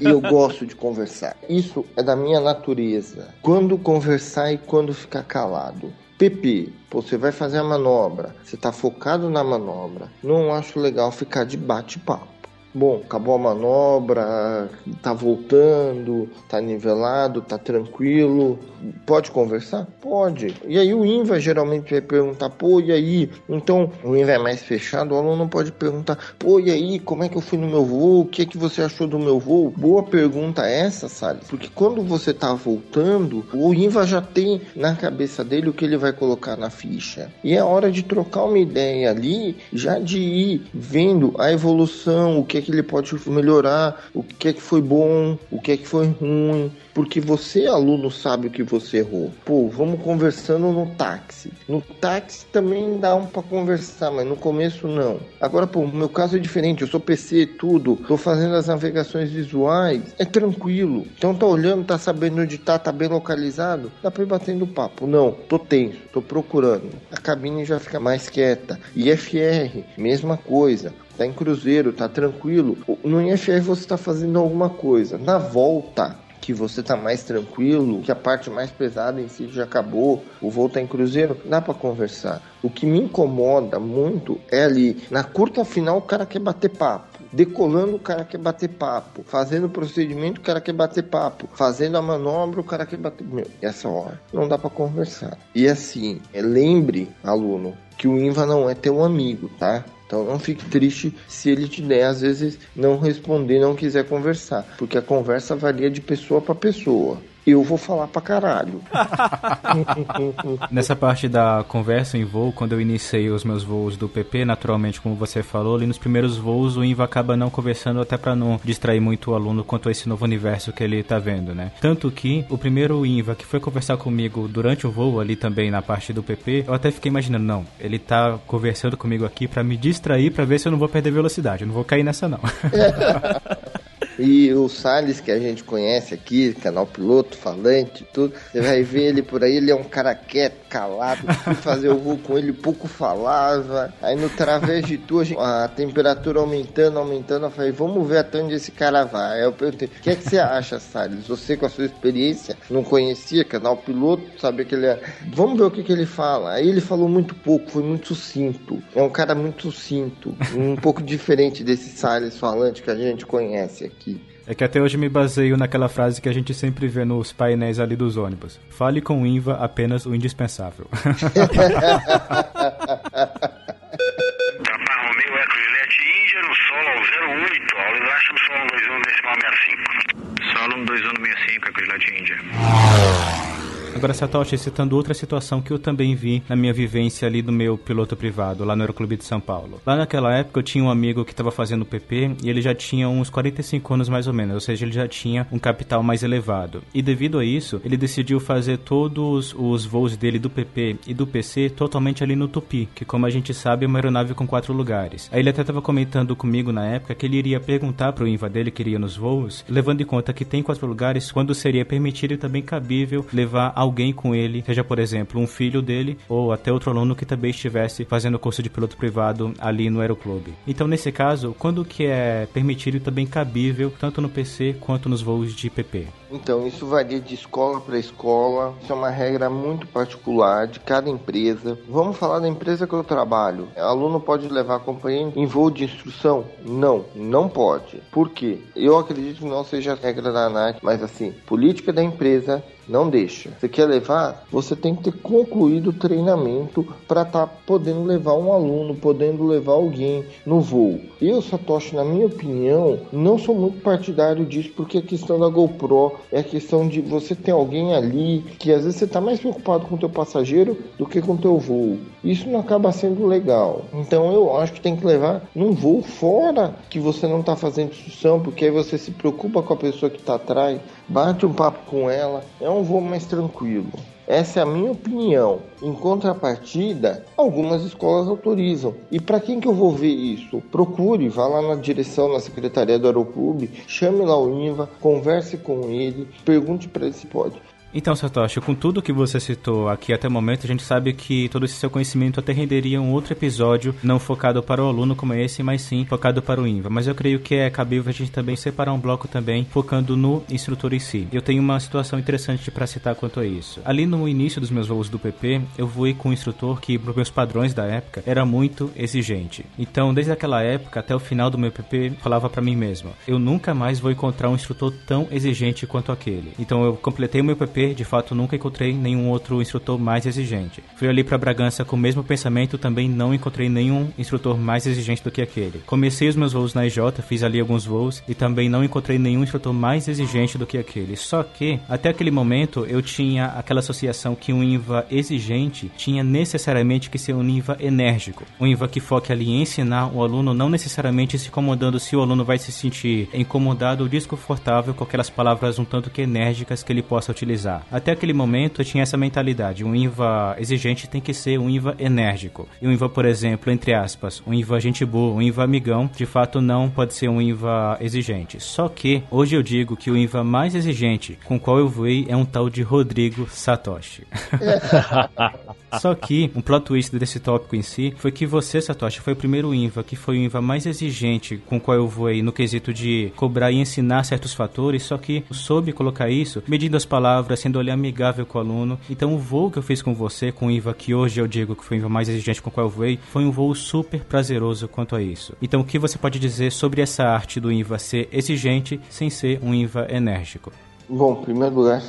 e eu gosto de conversar. Isso é da minha natureza. Quando conversar e quando ficar calado. PP, você vai fazer a manobra, você está focado na manobra. Não acho legal ficar de bate-papo. Bom, acabou a manobra, tá voltando, tá nivelado, tá tranquilo. Pode conversar? Pode. E aí o INVA geralmente vai perguntar, pô, e aí? Então, o INVA é mais fechado, o aluno pode perguntar, pô, e aí, como é que eu fui no meu voo? O que é que você achou do meu voo? Boa pergunta essa, Salles. Porque quando você tá voltando, o INVA já tem na cabeça dele o que ele vai colocar na ficha. E é hora de trocar uma ideia ali, já de ir vendo a evolução, o que é que ele pode melhorar, o que é que foi bom, o que é que foi ruim, porque você, aluno, sabe o que você errou. Pô, vamos conversando no táxi. No táxi também dá um para conversar, mas no começo não. Agora, pô, meu caso é diferente, eu sou PC, tudo, tô fazendo as navegações visuais, é tranquilo. Então tá olhando, tá sabendo onde tá, tá bem localizado, dá pra ir batendo papo. Não, tô tenso, tô procurando. A cabine já fica mais quieta. IFR, mesma coisa tá em cruzeiro, tá tranquilo. No IFR você tá fazendo alguma coisa. Na volta, que você tá mais tranquilo, que a parte mais pesada em si já acabou, o voo tá em cruzeiro, dá para conversar. O que me incomoda muito é ali, na curta final o cara quer bater papo. Decolando, o cara quer bater papo. Fazendo o procedimento, o cara quer bater papo. Fazendo a manobra, o cara quer bater. Meu, essa hora não dá para conversar. E assim, é, lembre, aluno, que o INVA não é teu amigo, tá? Então não fique triste se ele te der, às vezes, não responder, não quiser conversar. Porque a conversa varia de pessoa para pessoa eu vou falar pra caralho. Nessa parte da conversa em voo, quando eu iniciei os meus voos do PP, naturalmente, como você falou, ali nos primeiros voos o INVA acaba não conversando até para não distrair muito o aluno quanto a esse novo universo que ele tá vendo, né? Tanto que o primeiro INVA que foi conversar comigo durante o voo ali também na parte do PP, eu até fiquei imaginando, não, ele tá conversando comigo aqui para me distrair para ver se eu não vou perder velocidade, eu não vou cair nessa não. E o Salles, que a gente conhece aqui, canal piloto, falante, tudo, você vai ver ele por aí, ele é um cara quieto, calado. Fui fazer o voo com ele, pouco falava. Aí no través de tu, a temperatura aumentando, aumentando, eu falei, vamos ver até onde esse cara vai. Aí eu perguntei, o que é que você acha, Salles? Você com a sua experiência, não conhecia canal piloto, sabia que ele é. Vamos ver o que, que ele fala. Aí ele falou muito pouco, foi muito sucinto. É um cara muito sucinto, um pouco diferente desse Salles falante que a gente conhece aqui. É que até hoje me baseio naquela frase que a gente sempre vê nos painéis ali dos ônibus. Fale com o INVA apenas o indispensável. Romeo Eco Juliette Índia no solo ao 08, ao Lilacho no solo 21 decimal 65. Solo 2165 Eco Juliette Índia. Agora, Satoshi, citando outra situação que eu também vi na minha vivência ali do meu piloto privado, lá no Aeroclube de São Paulo. Lá naquela época eu tinha um amigo que estava fazendo PP e ele já tinha uns 45 anos mais ou menos, ou seja, ele já tinha um capital mais elevado. E devido a isso, ele decidiu fazer todos os voos dele do PP e do PC totalmente ali no Tupi, que como a gente sabe é uma aeronave com quatro lugares. Aí ele até estava comentando comigo na época que ele iria perguntar para o INVA dele que iria nos voos, levando em conta que tem quatro lugares, quando seria permitido e também cabível levar alguém com ele, seja por exemplo um filho dele ou até outro aluno que também estivesse fazendo curso de piloto privado ali no aeroclube. Então nesse caso, quando que é permitido e também cabível tanto no PC quanto nos voos de PP? Então isso varia de escola para escola, isso é uma regra muito particular de cada empresa. Vamos falar da empresa que eu trabalho. O aluno pode levar acompanhante em voo de instrução? Não, não pode. Por quê? Eu acredito que não seja a regra da ANAC, mas assim, política da empresa não deixa. Você quer levar? Você tem que ter concluído o treinamento para estar tá podendo levar um aluno, podendo levar alguém no voo. Eu, Satoshi, na minha opinião, não sou muito partidário disso, porque a questão da GoPro é a questão de você ter alguém ali que às vezes você está mais preocupado com o teu passageiro do que com o teu voo. Isso não acaba sendo legal. Então eu acho que tem que levar num voo fora que você não está fazendo instrução, porque aí você se preocupa com a pessoa que está atrás, bate um papo com ela. É um voo mais tranquilo. Essa é a minha opinião. Em contrapartida, algumas escolas autorizam. E para quem que eu vou ver isso? Procure, vá lá na direção, na secretaria do Aeroclube, chame lá o INVA, converse com ele, pergunte para ele se pode. Então, Satoshi, com tudo que você citou aqui até o momento, a gente sabe que todo esse seu conhecimento até renderia um outro episódio, não focado para o aluno como esse, mas sim focado para o INVA. Mas eu creio que é cabível a gente também separar um bloco também focando no instrutor em si. Eu tenho uma situação interessante para citar quanto a isso. Ali no início dos meus voos do PP, eu voei com um instrutor que, para meus padrões da época, era muito exigente. Então, desde aquela época até o final do meu PP, falava para mim mesmo: eu nunca mais vou encontrar um instrutor tão exigente quanto aquele. Então, eu completei meu PP PP, de fato nunca encontrei nenhum outro instrutor mais exigente. Fui ali para Bragança com o mesmo pensamento, também não encontrei nenhum instrutor mais exigente do que aquele. Comecei os meus voos na IJ, fiz ali alguns voos e também não encontrei nenhum instrutor mais exigente do que aquele. Só que até aquele momento eu tinha aquela associação que um INVA exigente tinha necessariamente que ser um INVA enérgico, um INVA que foque ali em ensinar o aluno, não necessariamente se incomodando se o aluno vai se sentir incomodado ou desconfortável com aquelas palavras um tanto que enérgicas que ele possa utilizar. Até aquele momento eu tinha essa mentalidade, um INVA exigente tem que ser um INVA enérgico. E um INVA, por exemplo, entre aspas, um INVA gente boa, um INVA amigão, de fato não pode ser um INVA exigente. Só que hoje eu digo que o INVA mais exigente com o qual eu voei é um tal de Rodrigo Satoshi. Só que um plot twist desse tópico em si foi que você, Satoshi, foi o primeiro INVA que foi o INVA mais exigente com o qual eu voei no quesito de cobrar e ensinar certos fatores, só que soube colocar isso, medindo as palavras, sendo ali amigável com o aluno. Então o voo que eu fiz com você, com o INVA que hoje eu digo que foi o INVA mais exigente com o qual eu voei, foi um voo super prazeroso quanto a isso. Então o que você pode dizer sobre essa arte do INVA ser exigente sem ser um INVA enérgico? Bom, em primeiro lugar,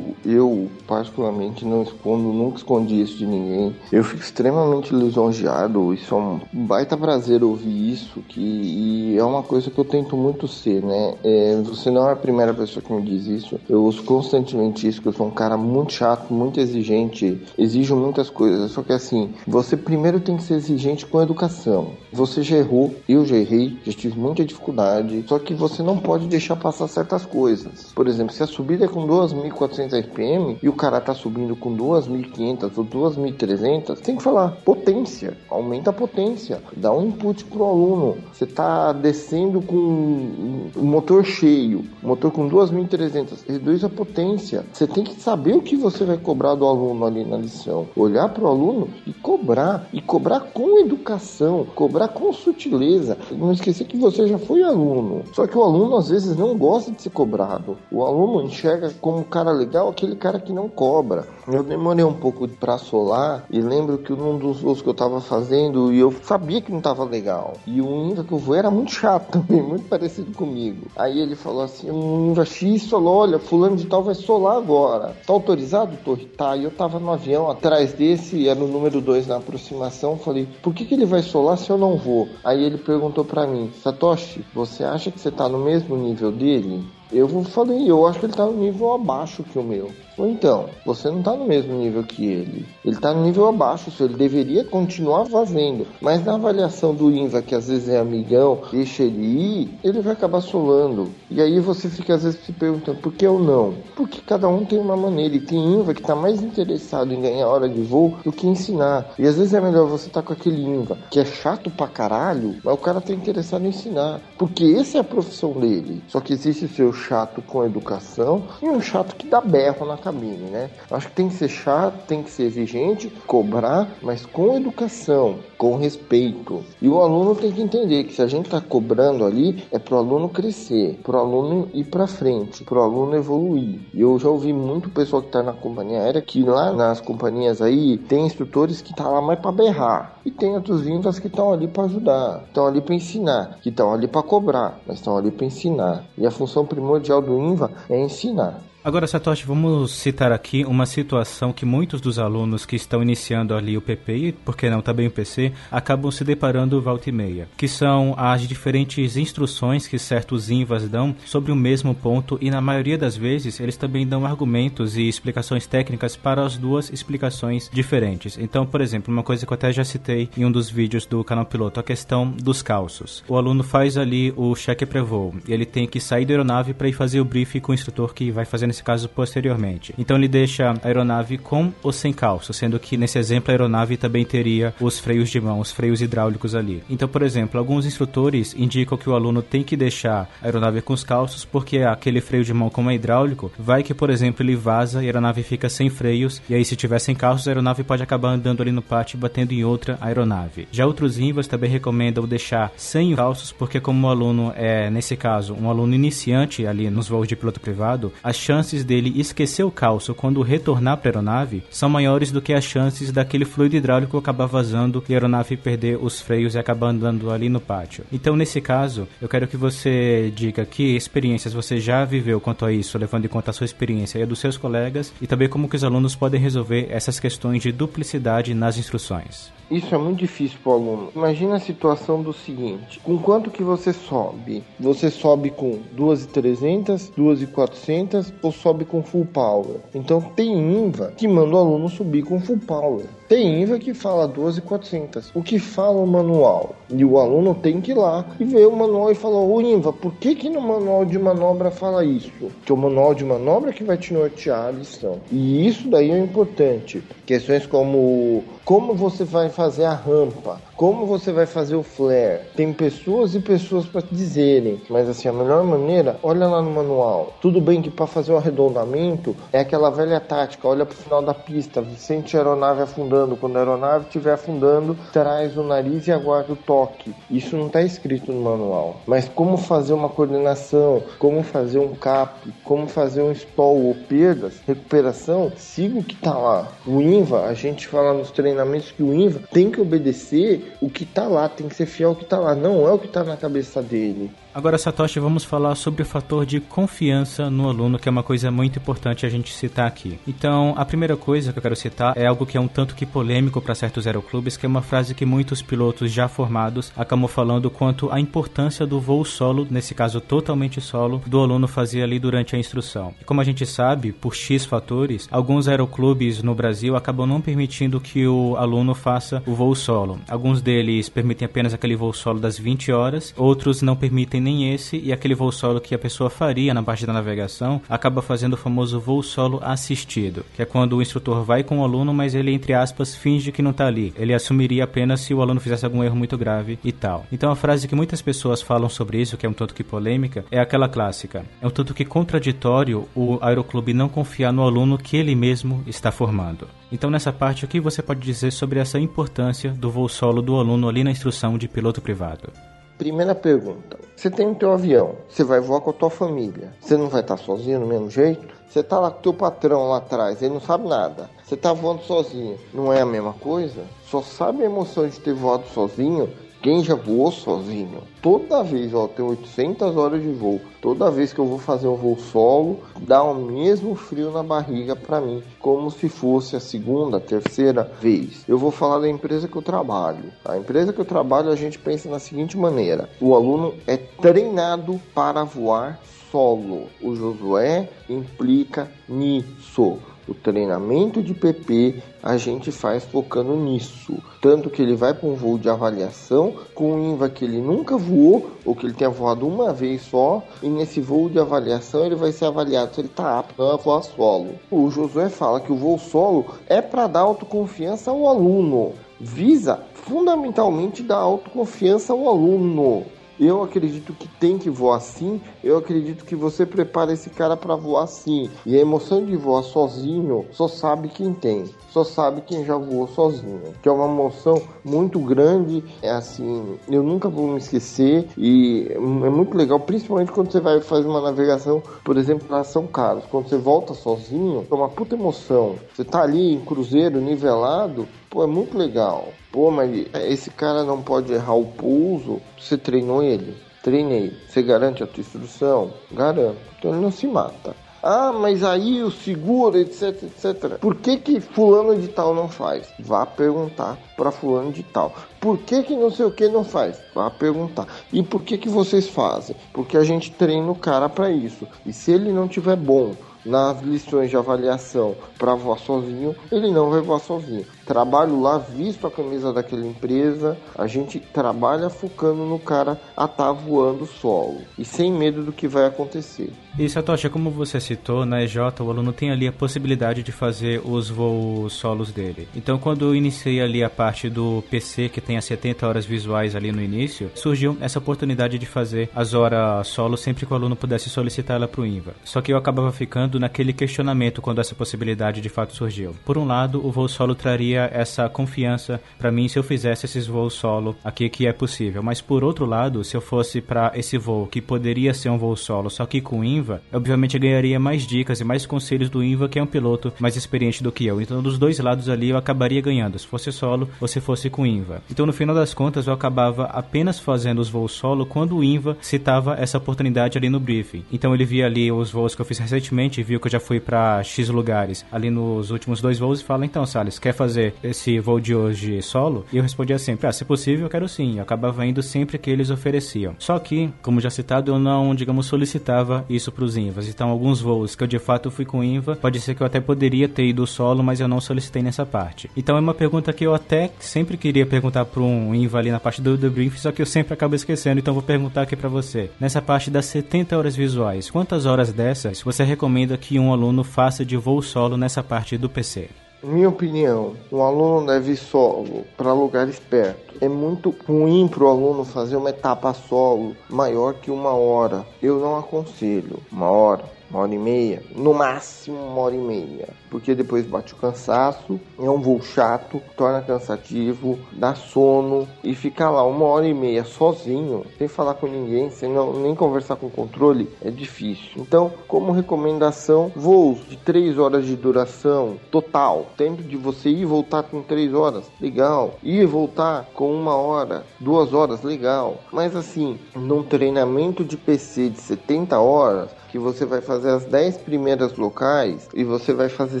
eu particularmente não escondo, nunca escondi isso de ninguém. Eu fico extremamente lisonjeado, isso é um baita prazer ouvir isso, que e é uma coisa que eu tento muito ser, né? É, você não é a primeira pessoa que me diz isso. Eu uso constantemente isso, que eu sou um cara muito chato, muito exigente, exijo muitas coisas. Só que assim, você primeiro tem que ser exigente com a educação. Você já errou, eu já errei, já tive muita dificuldade. Só que você não pode deixar passar certas coisas. Por exemplo, se a subida é com 2.400 RPM e o cara tá subindo com 2.500 ou 2.300, tem que falar potência, aumenta a potência, dá um input pro aluno. Você tá descendo com o motor cheio, motor com 2.300, reduz a potência. Você tem que saber o que você vai cobrar do aluno ali na lição, olhar pro aluno e cobrar, e cobrar com educação, cobrar com sutileza. Não esquecer que você já foi aluno. Só que o aluno às vezes não gosta de ser cobrado. O aluno enxerga como cara legal aquele cara que não cobra. Eu demorei um pouco para solar e lembro que um dos voos que eu tava fazendo e eu sabia que não tava legal. E o Inva que eu vou era muito chato também, muito parecido comigo. Aí ele falou assim: um Inva X falou: olha, fulano de tal vai solar agora. Tá autorizado, Torre? Tá. E eu tava no avião atrás desse, era o número 2 na aproximação. Falei: por que, que ele vai solar se eu não vou? Aí ele perguntou para mim: Satoshi, você acha que você tá no mesmo nível dele? Eu falei, eu acho que ele tá no nível abaixo que o meu. Ou então, você não está no mesmo nível que ele. Ele está no nível abaixo, ele deveria continuar fazendo. Mas na avaliação do INVA, que às vezes é amigão, deixa ele ir, ele vai acabar solando. E aí você fica às vezes se perguntando, por que eu não? Porque cada um tem uma maneira. E tem INVA que está mais interessado em ganhar hora de voo do que ensinar. E às vezes é melhor você estar tá com aquele INVA que é chato pra caralho, mas o cara está interessado em ensinar. Porque essa é a profissão dele. Só que existe o seu chato com educação e um chato que dá berro na cabine, né? Acho que tem que ser chato, tem que ser exigente, cobrar, mas com educação, com respeito. E o aluno tem que entender que se a gente está cobrando ali, é para o aluno crescer, para o aluno ir para frente, para o aluno evoluir. E eu já ouvi muito pessoal que está na companhia aérea que lá nas companhias aí tem instrutores que tá lá mais para berrar e tem outros vindas que estão ali para ajudar, estão ali para ensinar, que estão ali para cobrar, mas estão ali para ensinar. E a função primordial do INVA é ensinar. Agora, Satoshi, vamos citar aqui uma situação que muitos dos alunos que estão iniciando ali o PP e, por que não, também o PC, acabam se deparando volta e meia, que são as diferentes instruções que certos INVAs dão sobre o mesmo ponto e, na maioria das vezes, eles também dão argumentos e explicações técnicas para as duas explicações diferentes. Então, por exemplo, uma coisa que eu até já citei em um dos vídeos do canal Piloto, a questão dos calços. O aluno faz ali o cheque pré-voo ele tem que sair da aeronave para ir fazer o briefing com o instrutor que vai fazer nesse caso posteriormente. Então ele deixa a aeronave com ou sem calço, sendo que nesse exemplo a aeronave também teria os freios de mão, os freios hidráulicos ali. Então, por exemplo, alguns instrutores indicam que o aluno tem que deixar a aeronave com os calços porque aquele freio de mão como é hidráulico, vai que, por exemplo, ele vaza e a aeronave fica sem freios e aí se tiver sem calços a aeronave pode acabar andando ali no pátio batendo em outra aeronave. Já outros INVAs também recomendam deixar sem calços porque como o aluno é, nesse caso, um aluno iniciante ali nos voos de piloto privado, as chances chances dele esquecer o calço quando retornar para a aeronave são maiores do que as chances daquele fluido hidráulico acabar vazando e a aeronave perder os freios e acabar andando ali no pátio. Então, nesse caso, eu quero que você diga que experiências você já viveu quanto a isso, levando em conta a sua experiência e a dos seus colegas, e também como que os alunos podem resolver essas questões de duplicidade nas instruções. Isso é muito difícil para o aluno. Imagina a situação do seguinte: com quanto que você sobe? Você sobe com 2.300, 2.400 ou sobe com full power? Então tem INVA que manda o aluno subir com full power. Tem INVA que fala 12.400. O que fala o manual? E o aluno tem que ir lá e ver o manual e falar: Ô INVA, por que, que no manual de manobra fala isso? Que o manual de manobra é que vai te nortear a lição. E isso daí é importante. Questões como como você vai fazer a rampa, como você vai fazer o flare. Tem pessoas e pessoas para dizerem, mas assim, a melhor maneira, olha lá no manual. Tudo bem que para fazer o arredondamento é aquela velha tática, olha para o final da pista, sente a aeronave afundando, quando a aeronave estiver afundando, traz o nariz e aguarda o toque. Isso não está escrito no manual. Mas como fazer uma coordenação, como fazer um cap, como fazer um stall ou perdas, recuperação, siga o que está lá. O INVA, a gente fala nos treinos treinamentos que o INVA tem que obedecer o que tá lá, tem que ser fiel ao que tá lá, não é o que tá na cabeça dele. Agora, Satoshi, vamos falar sobre o fator de confiança no aluno, que é uma coisa muito importante a gente citar aqui. Então, a primeira coisa que eu quero citar é algo que é um tanto que polêmico para certos aeroclubes, que é uma frase que muitos pilotos já formados acabam falando quanto à importância do voo solo, nesse caso totalmente solo, do aluno fazer ali durante a instrução. E como a gente sabe, por X fatores, alguns aeroclubes no Brasil acabam não permitindo que o aluno faça o voo solo. Alguns deles permitem apenas aquele voo solo das 20 horas, outros não permitem nem esse e aquele voo solo que a pessoa faria na parte da navegação acaba fazendo o famoso voo solo assistido, que é quando o instrutor vai com o aluno, mas ele, entre aspas, finge que não está ali. Ele assumiria apenas se o aluno fizesse algum erro muito grave e tal. Então a frase que muitas pessoas falam sobre isso, que é um tanto que polêmica, é aquela clássica. É um tanto que contraditório o aeroclube não confiar no aluno que ele mesmo está formando. Então nessa parte, o que você pode dizer sobre essa importância do voo solo do aluno ali na instrução de piloto privado? Primeira pergunta. Você tem o teu avião, você vai voar com a tua família. Você não vai estar sozinho do mesmo jeito? Você tá lá com o teu patrão lá atrás, ele não sabe nada. Você tá voando sozinho. Não é a mesma coisa? Só sabe a emoção de ter voado sozinho quem já voou sozinho, toda vez, ó, tem 800 horas de voo. Toda vez que eu vou fazer um voo solo, dá o mesmo frio na barriga para mim, como se fosse a segunda, terceira vez. Eu vou falar da empresa que eu trabalho. A empresa que eu trabalho, a gente pensa na seguinte maneira: o aluno é treinado para voar solo. O Josué implica nisso. O treinamento de PP a gente faz focando nisso. Tanto que ele vai para um voo de avaliação com um INVA que ele nunca voou ou que ele tenha voado uma vez só. E nesse voo de avaliação ele vai ser avaliado se ele está apto a voar solo. O Josué fala que o voo solo é para dar autoconfiança ao aluno. Visa fundamentalmente dar autoconfiança ao aluno. Eu acredito que tem que voar sim. Eu acredito que você prepara esse cara para voar sim. E a emoção de voar sozinho só sabe quem tem. Só sabe quem já voou sozinho. Que é uma emoção muito grande. É assim, eu nunca vou me esquecer. E é muito legal, principalmente quando você vai fazer uma navegação, por exemplo, para São Carlos. Quando você volta sozinho, é uma puta emoção. Você tá ali em cruzeiro nivelado. Pô, é muito legal. Pô, mas esse cara não pode errar o pouso. Você treinou ele? Treinei. Você garante a tua instrução? Garanto. Então ele não se mata. Ah, mas aí o seguro, etc, etc. Por que que fulano de tal não faz? Vá perguntar para fulano de tal. Por que que não sei o que não faz? Vá perguntar. E por que que vocês fazem? Porque a gente treina o cara para isso. E se ele não tiver bom nas lições de avaliação para voar sozinho, ele não vai voar sozinho. Trabalho lá, visto a camisa daquela empresa, a gente trabalha focando no cara a estar tá voando solo e sem medo do que vai acontecer. E Satoshi, como você citou, na EJ o aluno tem ali a possibilidade de fazer os voos solos dele. Então, quando eu iniciei ali a parte do PC, que tem as 70 horas visuais ali no início, surgiu essa oportunidade de fazer as horas solo sempre que o aluno pudesse solicitar ela para o INVA. Só que eu acabava ficando naquele questionamento quando essa possibilidade de fato surgiu. Por um lado, o voo solo traria essa confiança para mim se eu fizesse esses voos solo aqui que é possível. Mas por outro lado, se eu fosse para esse voo que poderia ser um voo solo, só que com INVA, INVA, obviamente ganharia mais dicas e mais conselhos do INVA, que é um piloto mais experiente do que eu. Então, dos dois lados ali, eu acabaria ganhando, se fosse solo ou se fosse com INVA. Então, no final das contas, eu acabava apenas fazendo os voos solo quando o INVA citava essa oportunidade ali no briefing. Então, ele via ali os voos que eu fiz recentemente, viu que eu já fui para X lugares ali nos últimos dois voos e fala: Então, Salles, quer fazer esse voo de hoje solo? E eu respondia sempre: Ah, se possível, eu quero sim. Eu acabava indo sempre que eles ofereciam. Só que, como já citado, eu não, digamos, solicitava isso para os INVAs. Então, alguns voos que eu de fato fui com INVA, pode ser que eu até poderia ter ido solo, mas eu não solicitei nessa parte. Então, é uma pergunta que eu até sempre queria perguntar para um INVA ali na parte do, briefing, só que eu sempre acabo esquecendo. Então, vou perguntar aqui para você. Nessa parte das 70 horas visuais, quantas horas dessas você recomenda que um aluno faça de voo solo nessa parte do PC? Minha opinião, um aluno deve ir solo para lugares perto. É muito ruim para o aluno fazer uma etapa solo maior que uma hora. Eu não aconselho uma hora uma hora e meia, no máximo uma hora e meia, porque depois bate o cansaço, é um voo chato, torna cansativo, dá sono. E ficar lá uma hora e meia sozinho, sem falar com ninguém, sem não, nem conversar com o controle, é difícil. Então, como recomendação, voos de 3 horas de duração total, tempo de você ir e voltar com 3 horas, legal, ir e voltar com uma hora, duas horas, legal, mas assim, num treinamento de PC de 70 horas, que você vai fazer as 10 primeiras locais e você vai fazer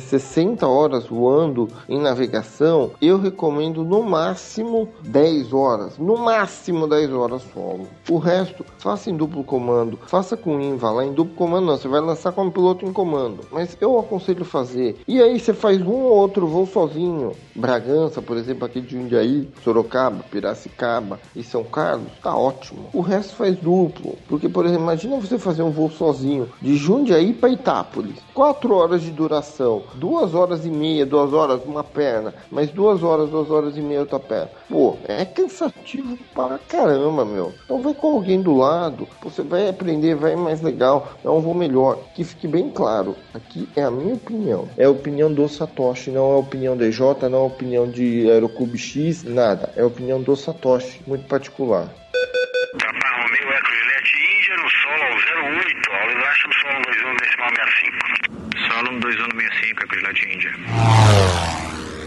60 horas voando em navegação, eu recomendo no máximo 10 horas, no máximo 10 horas solo. O resto, faça em duplo comando, faça com INVA lá em duplo comando não, você vai lançar como piloto em comando, mas eu aconselho fazer. E aí você faz um ou outro voo sozinho. Bragança, por exemplo, aqui de Jundiaí, Sorocaba, Piracicaba e São Carlos, tá ótimo. O resto faz duplo, porque por exemplo, imagina você fazer um voo sozinho de Jundiaí para Itápolis. Quatro horas de duração, duas horas e meia, duas horas uma perna, mais duas horas, duas horas e meia outra perna. Pô, é cansativo para caramba, meu. Então vai com alguém do lado, você vai aprender, vai mais legal, é um voo melhor. Que fique bem claro, aqui é a minha opinião. É a opinião do Satoshi, não é a opinião de J, não é a opinião de Aeroclube X, nada. É a opinião do Satoshi, muito particular. Juliette Índia no solo 08, ao Elástico solo 21 decimal 65. Solo 2165 Eco Juliette Índia.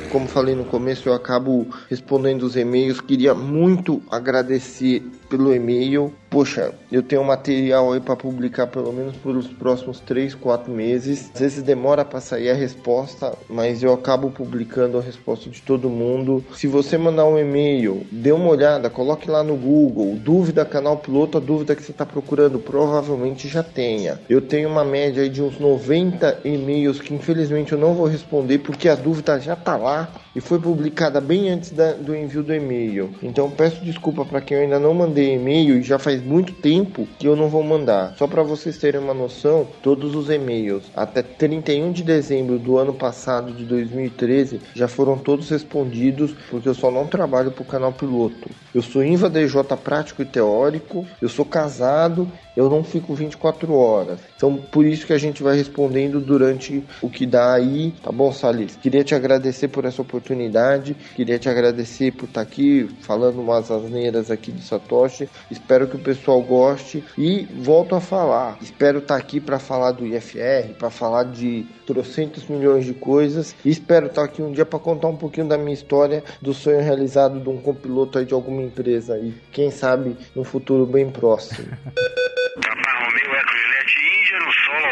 Como falei no começo, eu acabo respondendo os e-mails. Queria muito agradecer pelo e-mail. Poxa, eu tenho material aí para publicar pelo menos pelos próximos 3, 4 meses. Às vezes demora para sair a resposta, mas eu acabo publicando a resposta de todo mundo. Se você mandar um e-mail, dê uma olhada, coloque lá no Google, dúvida canal piloto, a dúvida que você está procurando, provavelmente já tenha. Eu tenho uma média aí de uns 90 e-mails que infelizmente eu não vou responder porque a dúvida já está lá e foi publicada bem antes da, do envio do e-mail. Então peço desculpa para quem eu ainda não mandei e-mail e já faz muito tempo que eu não vou mandar. Só para vocês terem uma noção, todos os e-mails até 31 de dezembro do ano passado de 2013 já foram todos respondidos porque eu só não trabalho para o canal piloto. Eu sou INVA DJ prático e teórico, eu sou casado, eu não fico 24 horas. Então por isso que a gente vai respondendo durante o que dá aí, tá bom, Salis? Queria te agradecer por essa oportunidade, queria te agradecer por estar aqui falando umas asneiras aqui de Satoshi. Espero que o pessoal goste e volto a falar. Espero estar aqui para falar do IFR, para falar de trocentos milhões de coisas e espero estar aqui um dia para contar um pouquinho da minha história, do sonho realizado de um copiloto aí de alguma empresa aí, quem sabe no futuro bem próximo. Papa Romeo Eco Juliette Índia no solo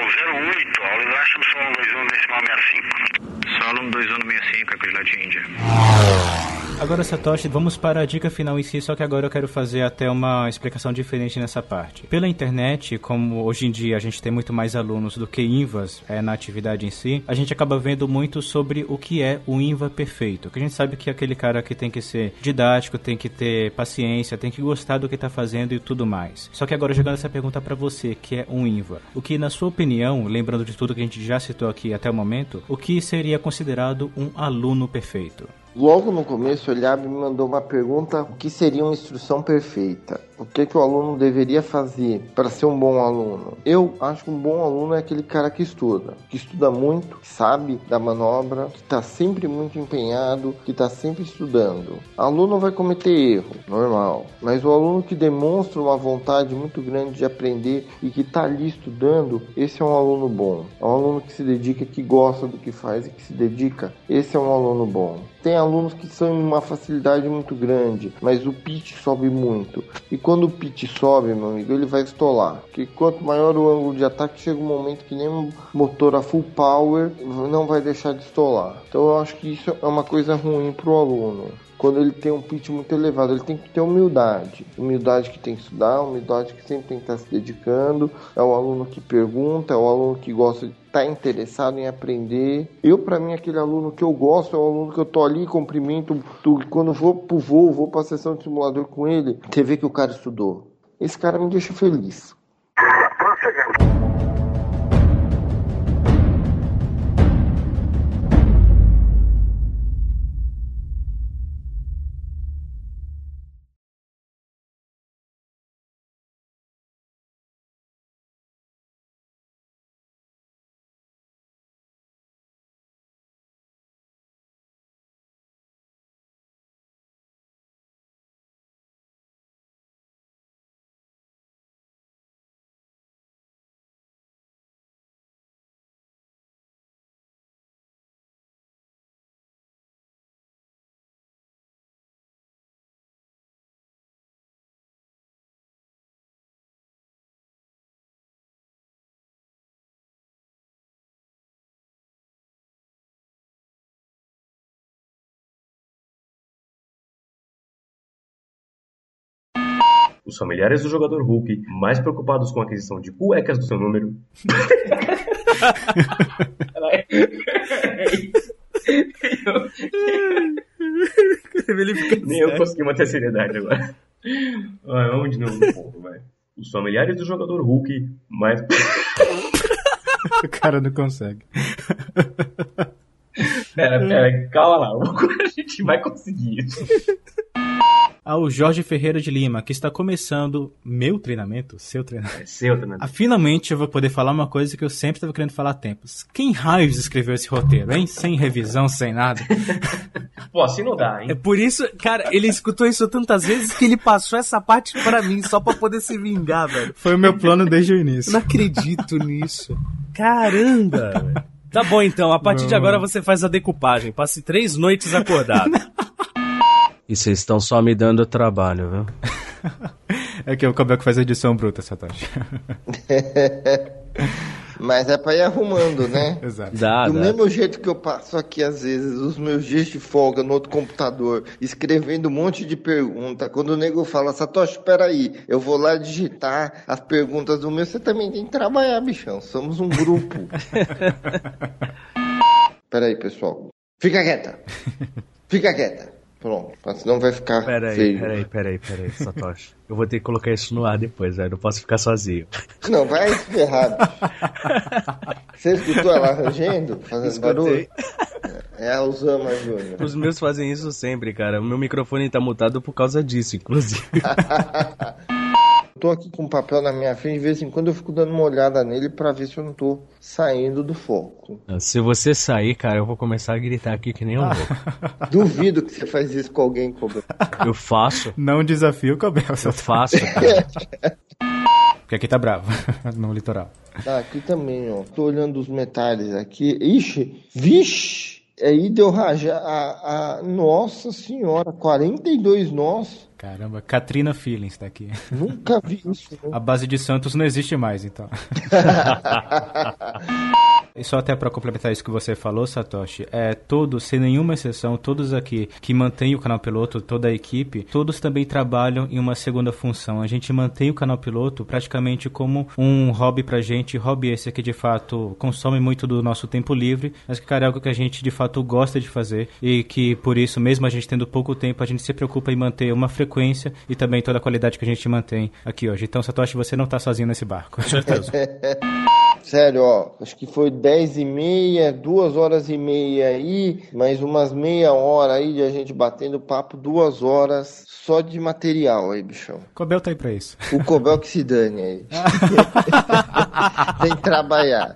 08, ao Elástico solo 21 decimal 65. Solo 2165 Eco Juliette Índia. Agora, Satoshi, vamos para a dica final em si, só que agora eu quero fazer até uma explicação diferente nessa parte. Pela internet, como hoje em dia a gente tem muito mais alunos do que INVAs é, na atividade em si, a gente acaba vendo muito sobre o que é o INVA perfeito. Que a gente sabe que é aquele cara que tem que ser didático, tem que ter paciência, tem que gostar do que está fazendo e tudo mais. Só que agora jogando essa pergunta para você, que é um INVA. O que, na sua opinião, lembrando de tudo que a gente já citou aqui até o momento, o que seria considerado um aluno perfeito? Logo no começo, o Eliabe me mandou uma pergunta: o que seria uma instrução perfeita? O que, que o aluno deveria fazer para ser um bom aluno? Eu acho que um bom aluno é aquele cara que estuda, que estuda muito, que sabe da manobra, que está sempre muito empenhado, que está sempre estudando. O aluno vai cometer erro, normal, mas o aluno que demonstra uma vontade muito grande de aprender e que está ali estudando, esse é um aluno bom. É um aluno que se dedica, que gosta do que faz e que se dedica. Esse é um aluno bom. Tem alunos que são em uma facilidade muito grande, mas o pitch sobe muito. E quando o pitch sobe, meu amigo, ele vai estolar. Porque quanto maior o ângulo de ataque, chega um momento que nem um motor a full power não vai deixar de estolar. Então eu acho que isso é uma coisa ruim para o aluno quando ele tem um pitch muito elevado. Ele tem que ter humildade. Humildade que tem que estudar, humildade que sempre tem que estar se dedicando. É o aluno que pergunta, é o aluno que gosta de estar interessado em aprender. Eu, para mim, aquele aluno que eu gosto é o aluno que eu tô ali, cumprimento. Tu, quando vou pro voo, vou pra sessão de simulador com ele, você vê que o cara estudou. Esse cara me deixa feliz. Os familiares do jogador Hulk, mais preocupados com a aquisição de cuecas do seu número. Nem eu consegui manter a seriedade agora. Vai, vamos de novo um pouco, vai. Os familiares do jogador Hulk, mais. o cara não consegue. Pera, pera, calma lá. A gente vai conseguir isso ao Jorge Ferreira de Lima, que está começando meu treinamento, seu treinamento. É seu treinamento. Ah, finalmente eu vou poder falar uma coisa que eu sempre estava querendo falar há tempos. Quem raios escreveu esse roteiro, hein? Sem revisão, sem nada. Pô, assim não dá, hein? É por isso, cara, ele escutou isso tantas vezes que ele passou essa parte para mim, só para poder se vingar, velho. Foi o meu plano desde o início. Não acredito nisso. Caramba, velho. Tá bom então, a partir não. de agora você faz a decupagem. Passe três noites acordado. E vocês estão só me dando trabalho, viu? é que o Kabel que faz a edição bruta, Satoshi. Mas é pra ir arrumando, né? Exato. Dá, Do dá. mesmo jeito que eu passo aqui, às vezes, os meus dias de folga no outro computador, escrevendo um monte de pergunta. Quando o nego fala, Satoshi, espera aí, eu vou lá digitar as perguntas do meu, você também tem que trabalhar, bichão. Somos um grupo. Espera aí, pessoal. Fica quieta. Fica quieta. Pronto, senão vai ficar peraí, feio. Peraí, peraí, peraí, Satoshi. Eu vou ter que colocar isso no ar depois, velho. Não posso ficar sozinho. Não, vai ferrar. Você escutou ela rangendo, fazendo Escutei. barulho? É a Usama Júnior. Os meus fazem isso sempre, cara. O meu microfone tá mutado por causa disso, inclusive. tô aqui com um papel na minha frente, de vez em quando eu fico dando uma olhada nele para ver se eu não tô saindo do foco. Se você sair, cara, eu vou começar a gritar aqui que nem um louco. Duvido que você faz isso com alguém, Cobel. Eu faço. Não desafio, Cobel. Eu faço, cara. Porque aqui tá bravo, no litoral. Tá, aqui também, ó. Tô olhando os metais aqui. Ixi, vixe! Aí deu rajar. A, a, nossa senhora, 42 nós. Caramba, Katrina Feelings tá aqui. Nunca vi isso. Né? A base de Santos não existe mais, então. E só até para complementar isso que você falou, Satoshi, é todos, sem nenhuma exceção, todos aqui que mantêm o canal piloto, toda a equipe, todos também trabalham em uma segunda função. A gente mantém o canal piloto praticamente como um hobby pra gente, hobby esse que de fato consome muito do nosso tempo livre, mas que cara, é algo que a gente de fato gosta de fazer e que por isso, mesmo a gente tendo pouco tempo, a gente se preocupa em manter uma frequência e também toda a qualidade que a gente mantém aqui hoje. Então, Satoshi, você não tá sozinho nesse barco. Com certeza. Sério, ó, acho que foi 10 e meia, duas horas e meia aí, mais umas meia hora aí de a gente batendo papo, duas horas só de material aí, bichão. Cobel tá aí pra isso. O Cobel que se dane aí. Tem que trabalhar.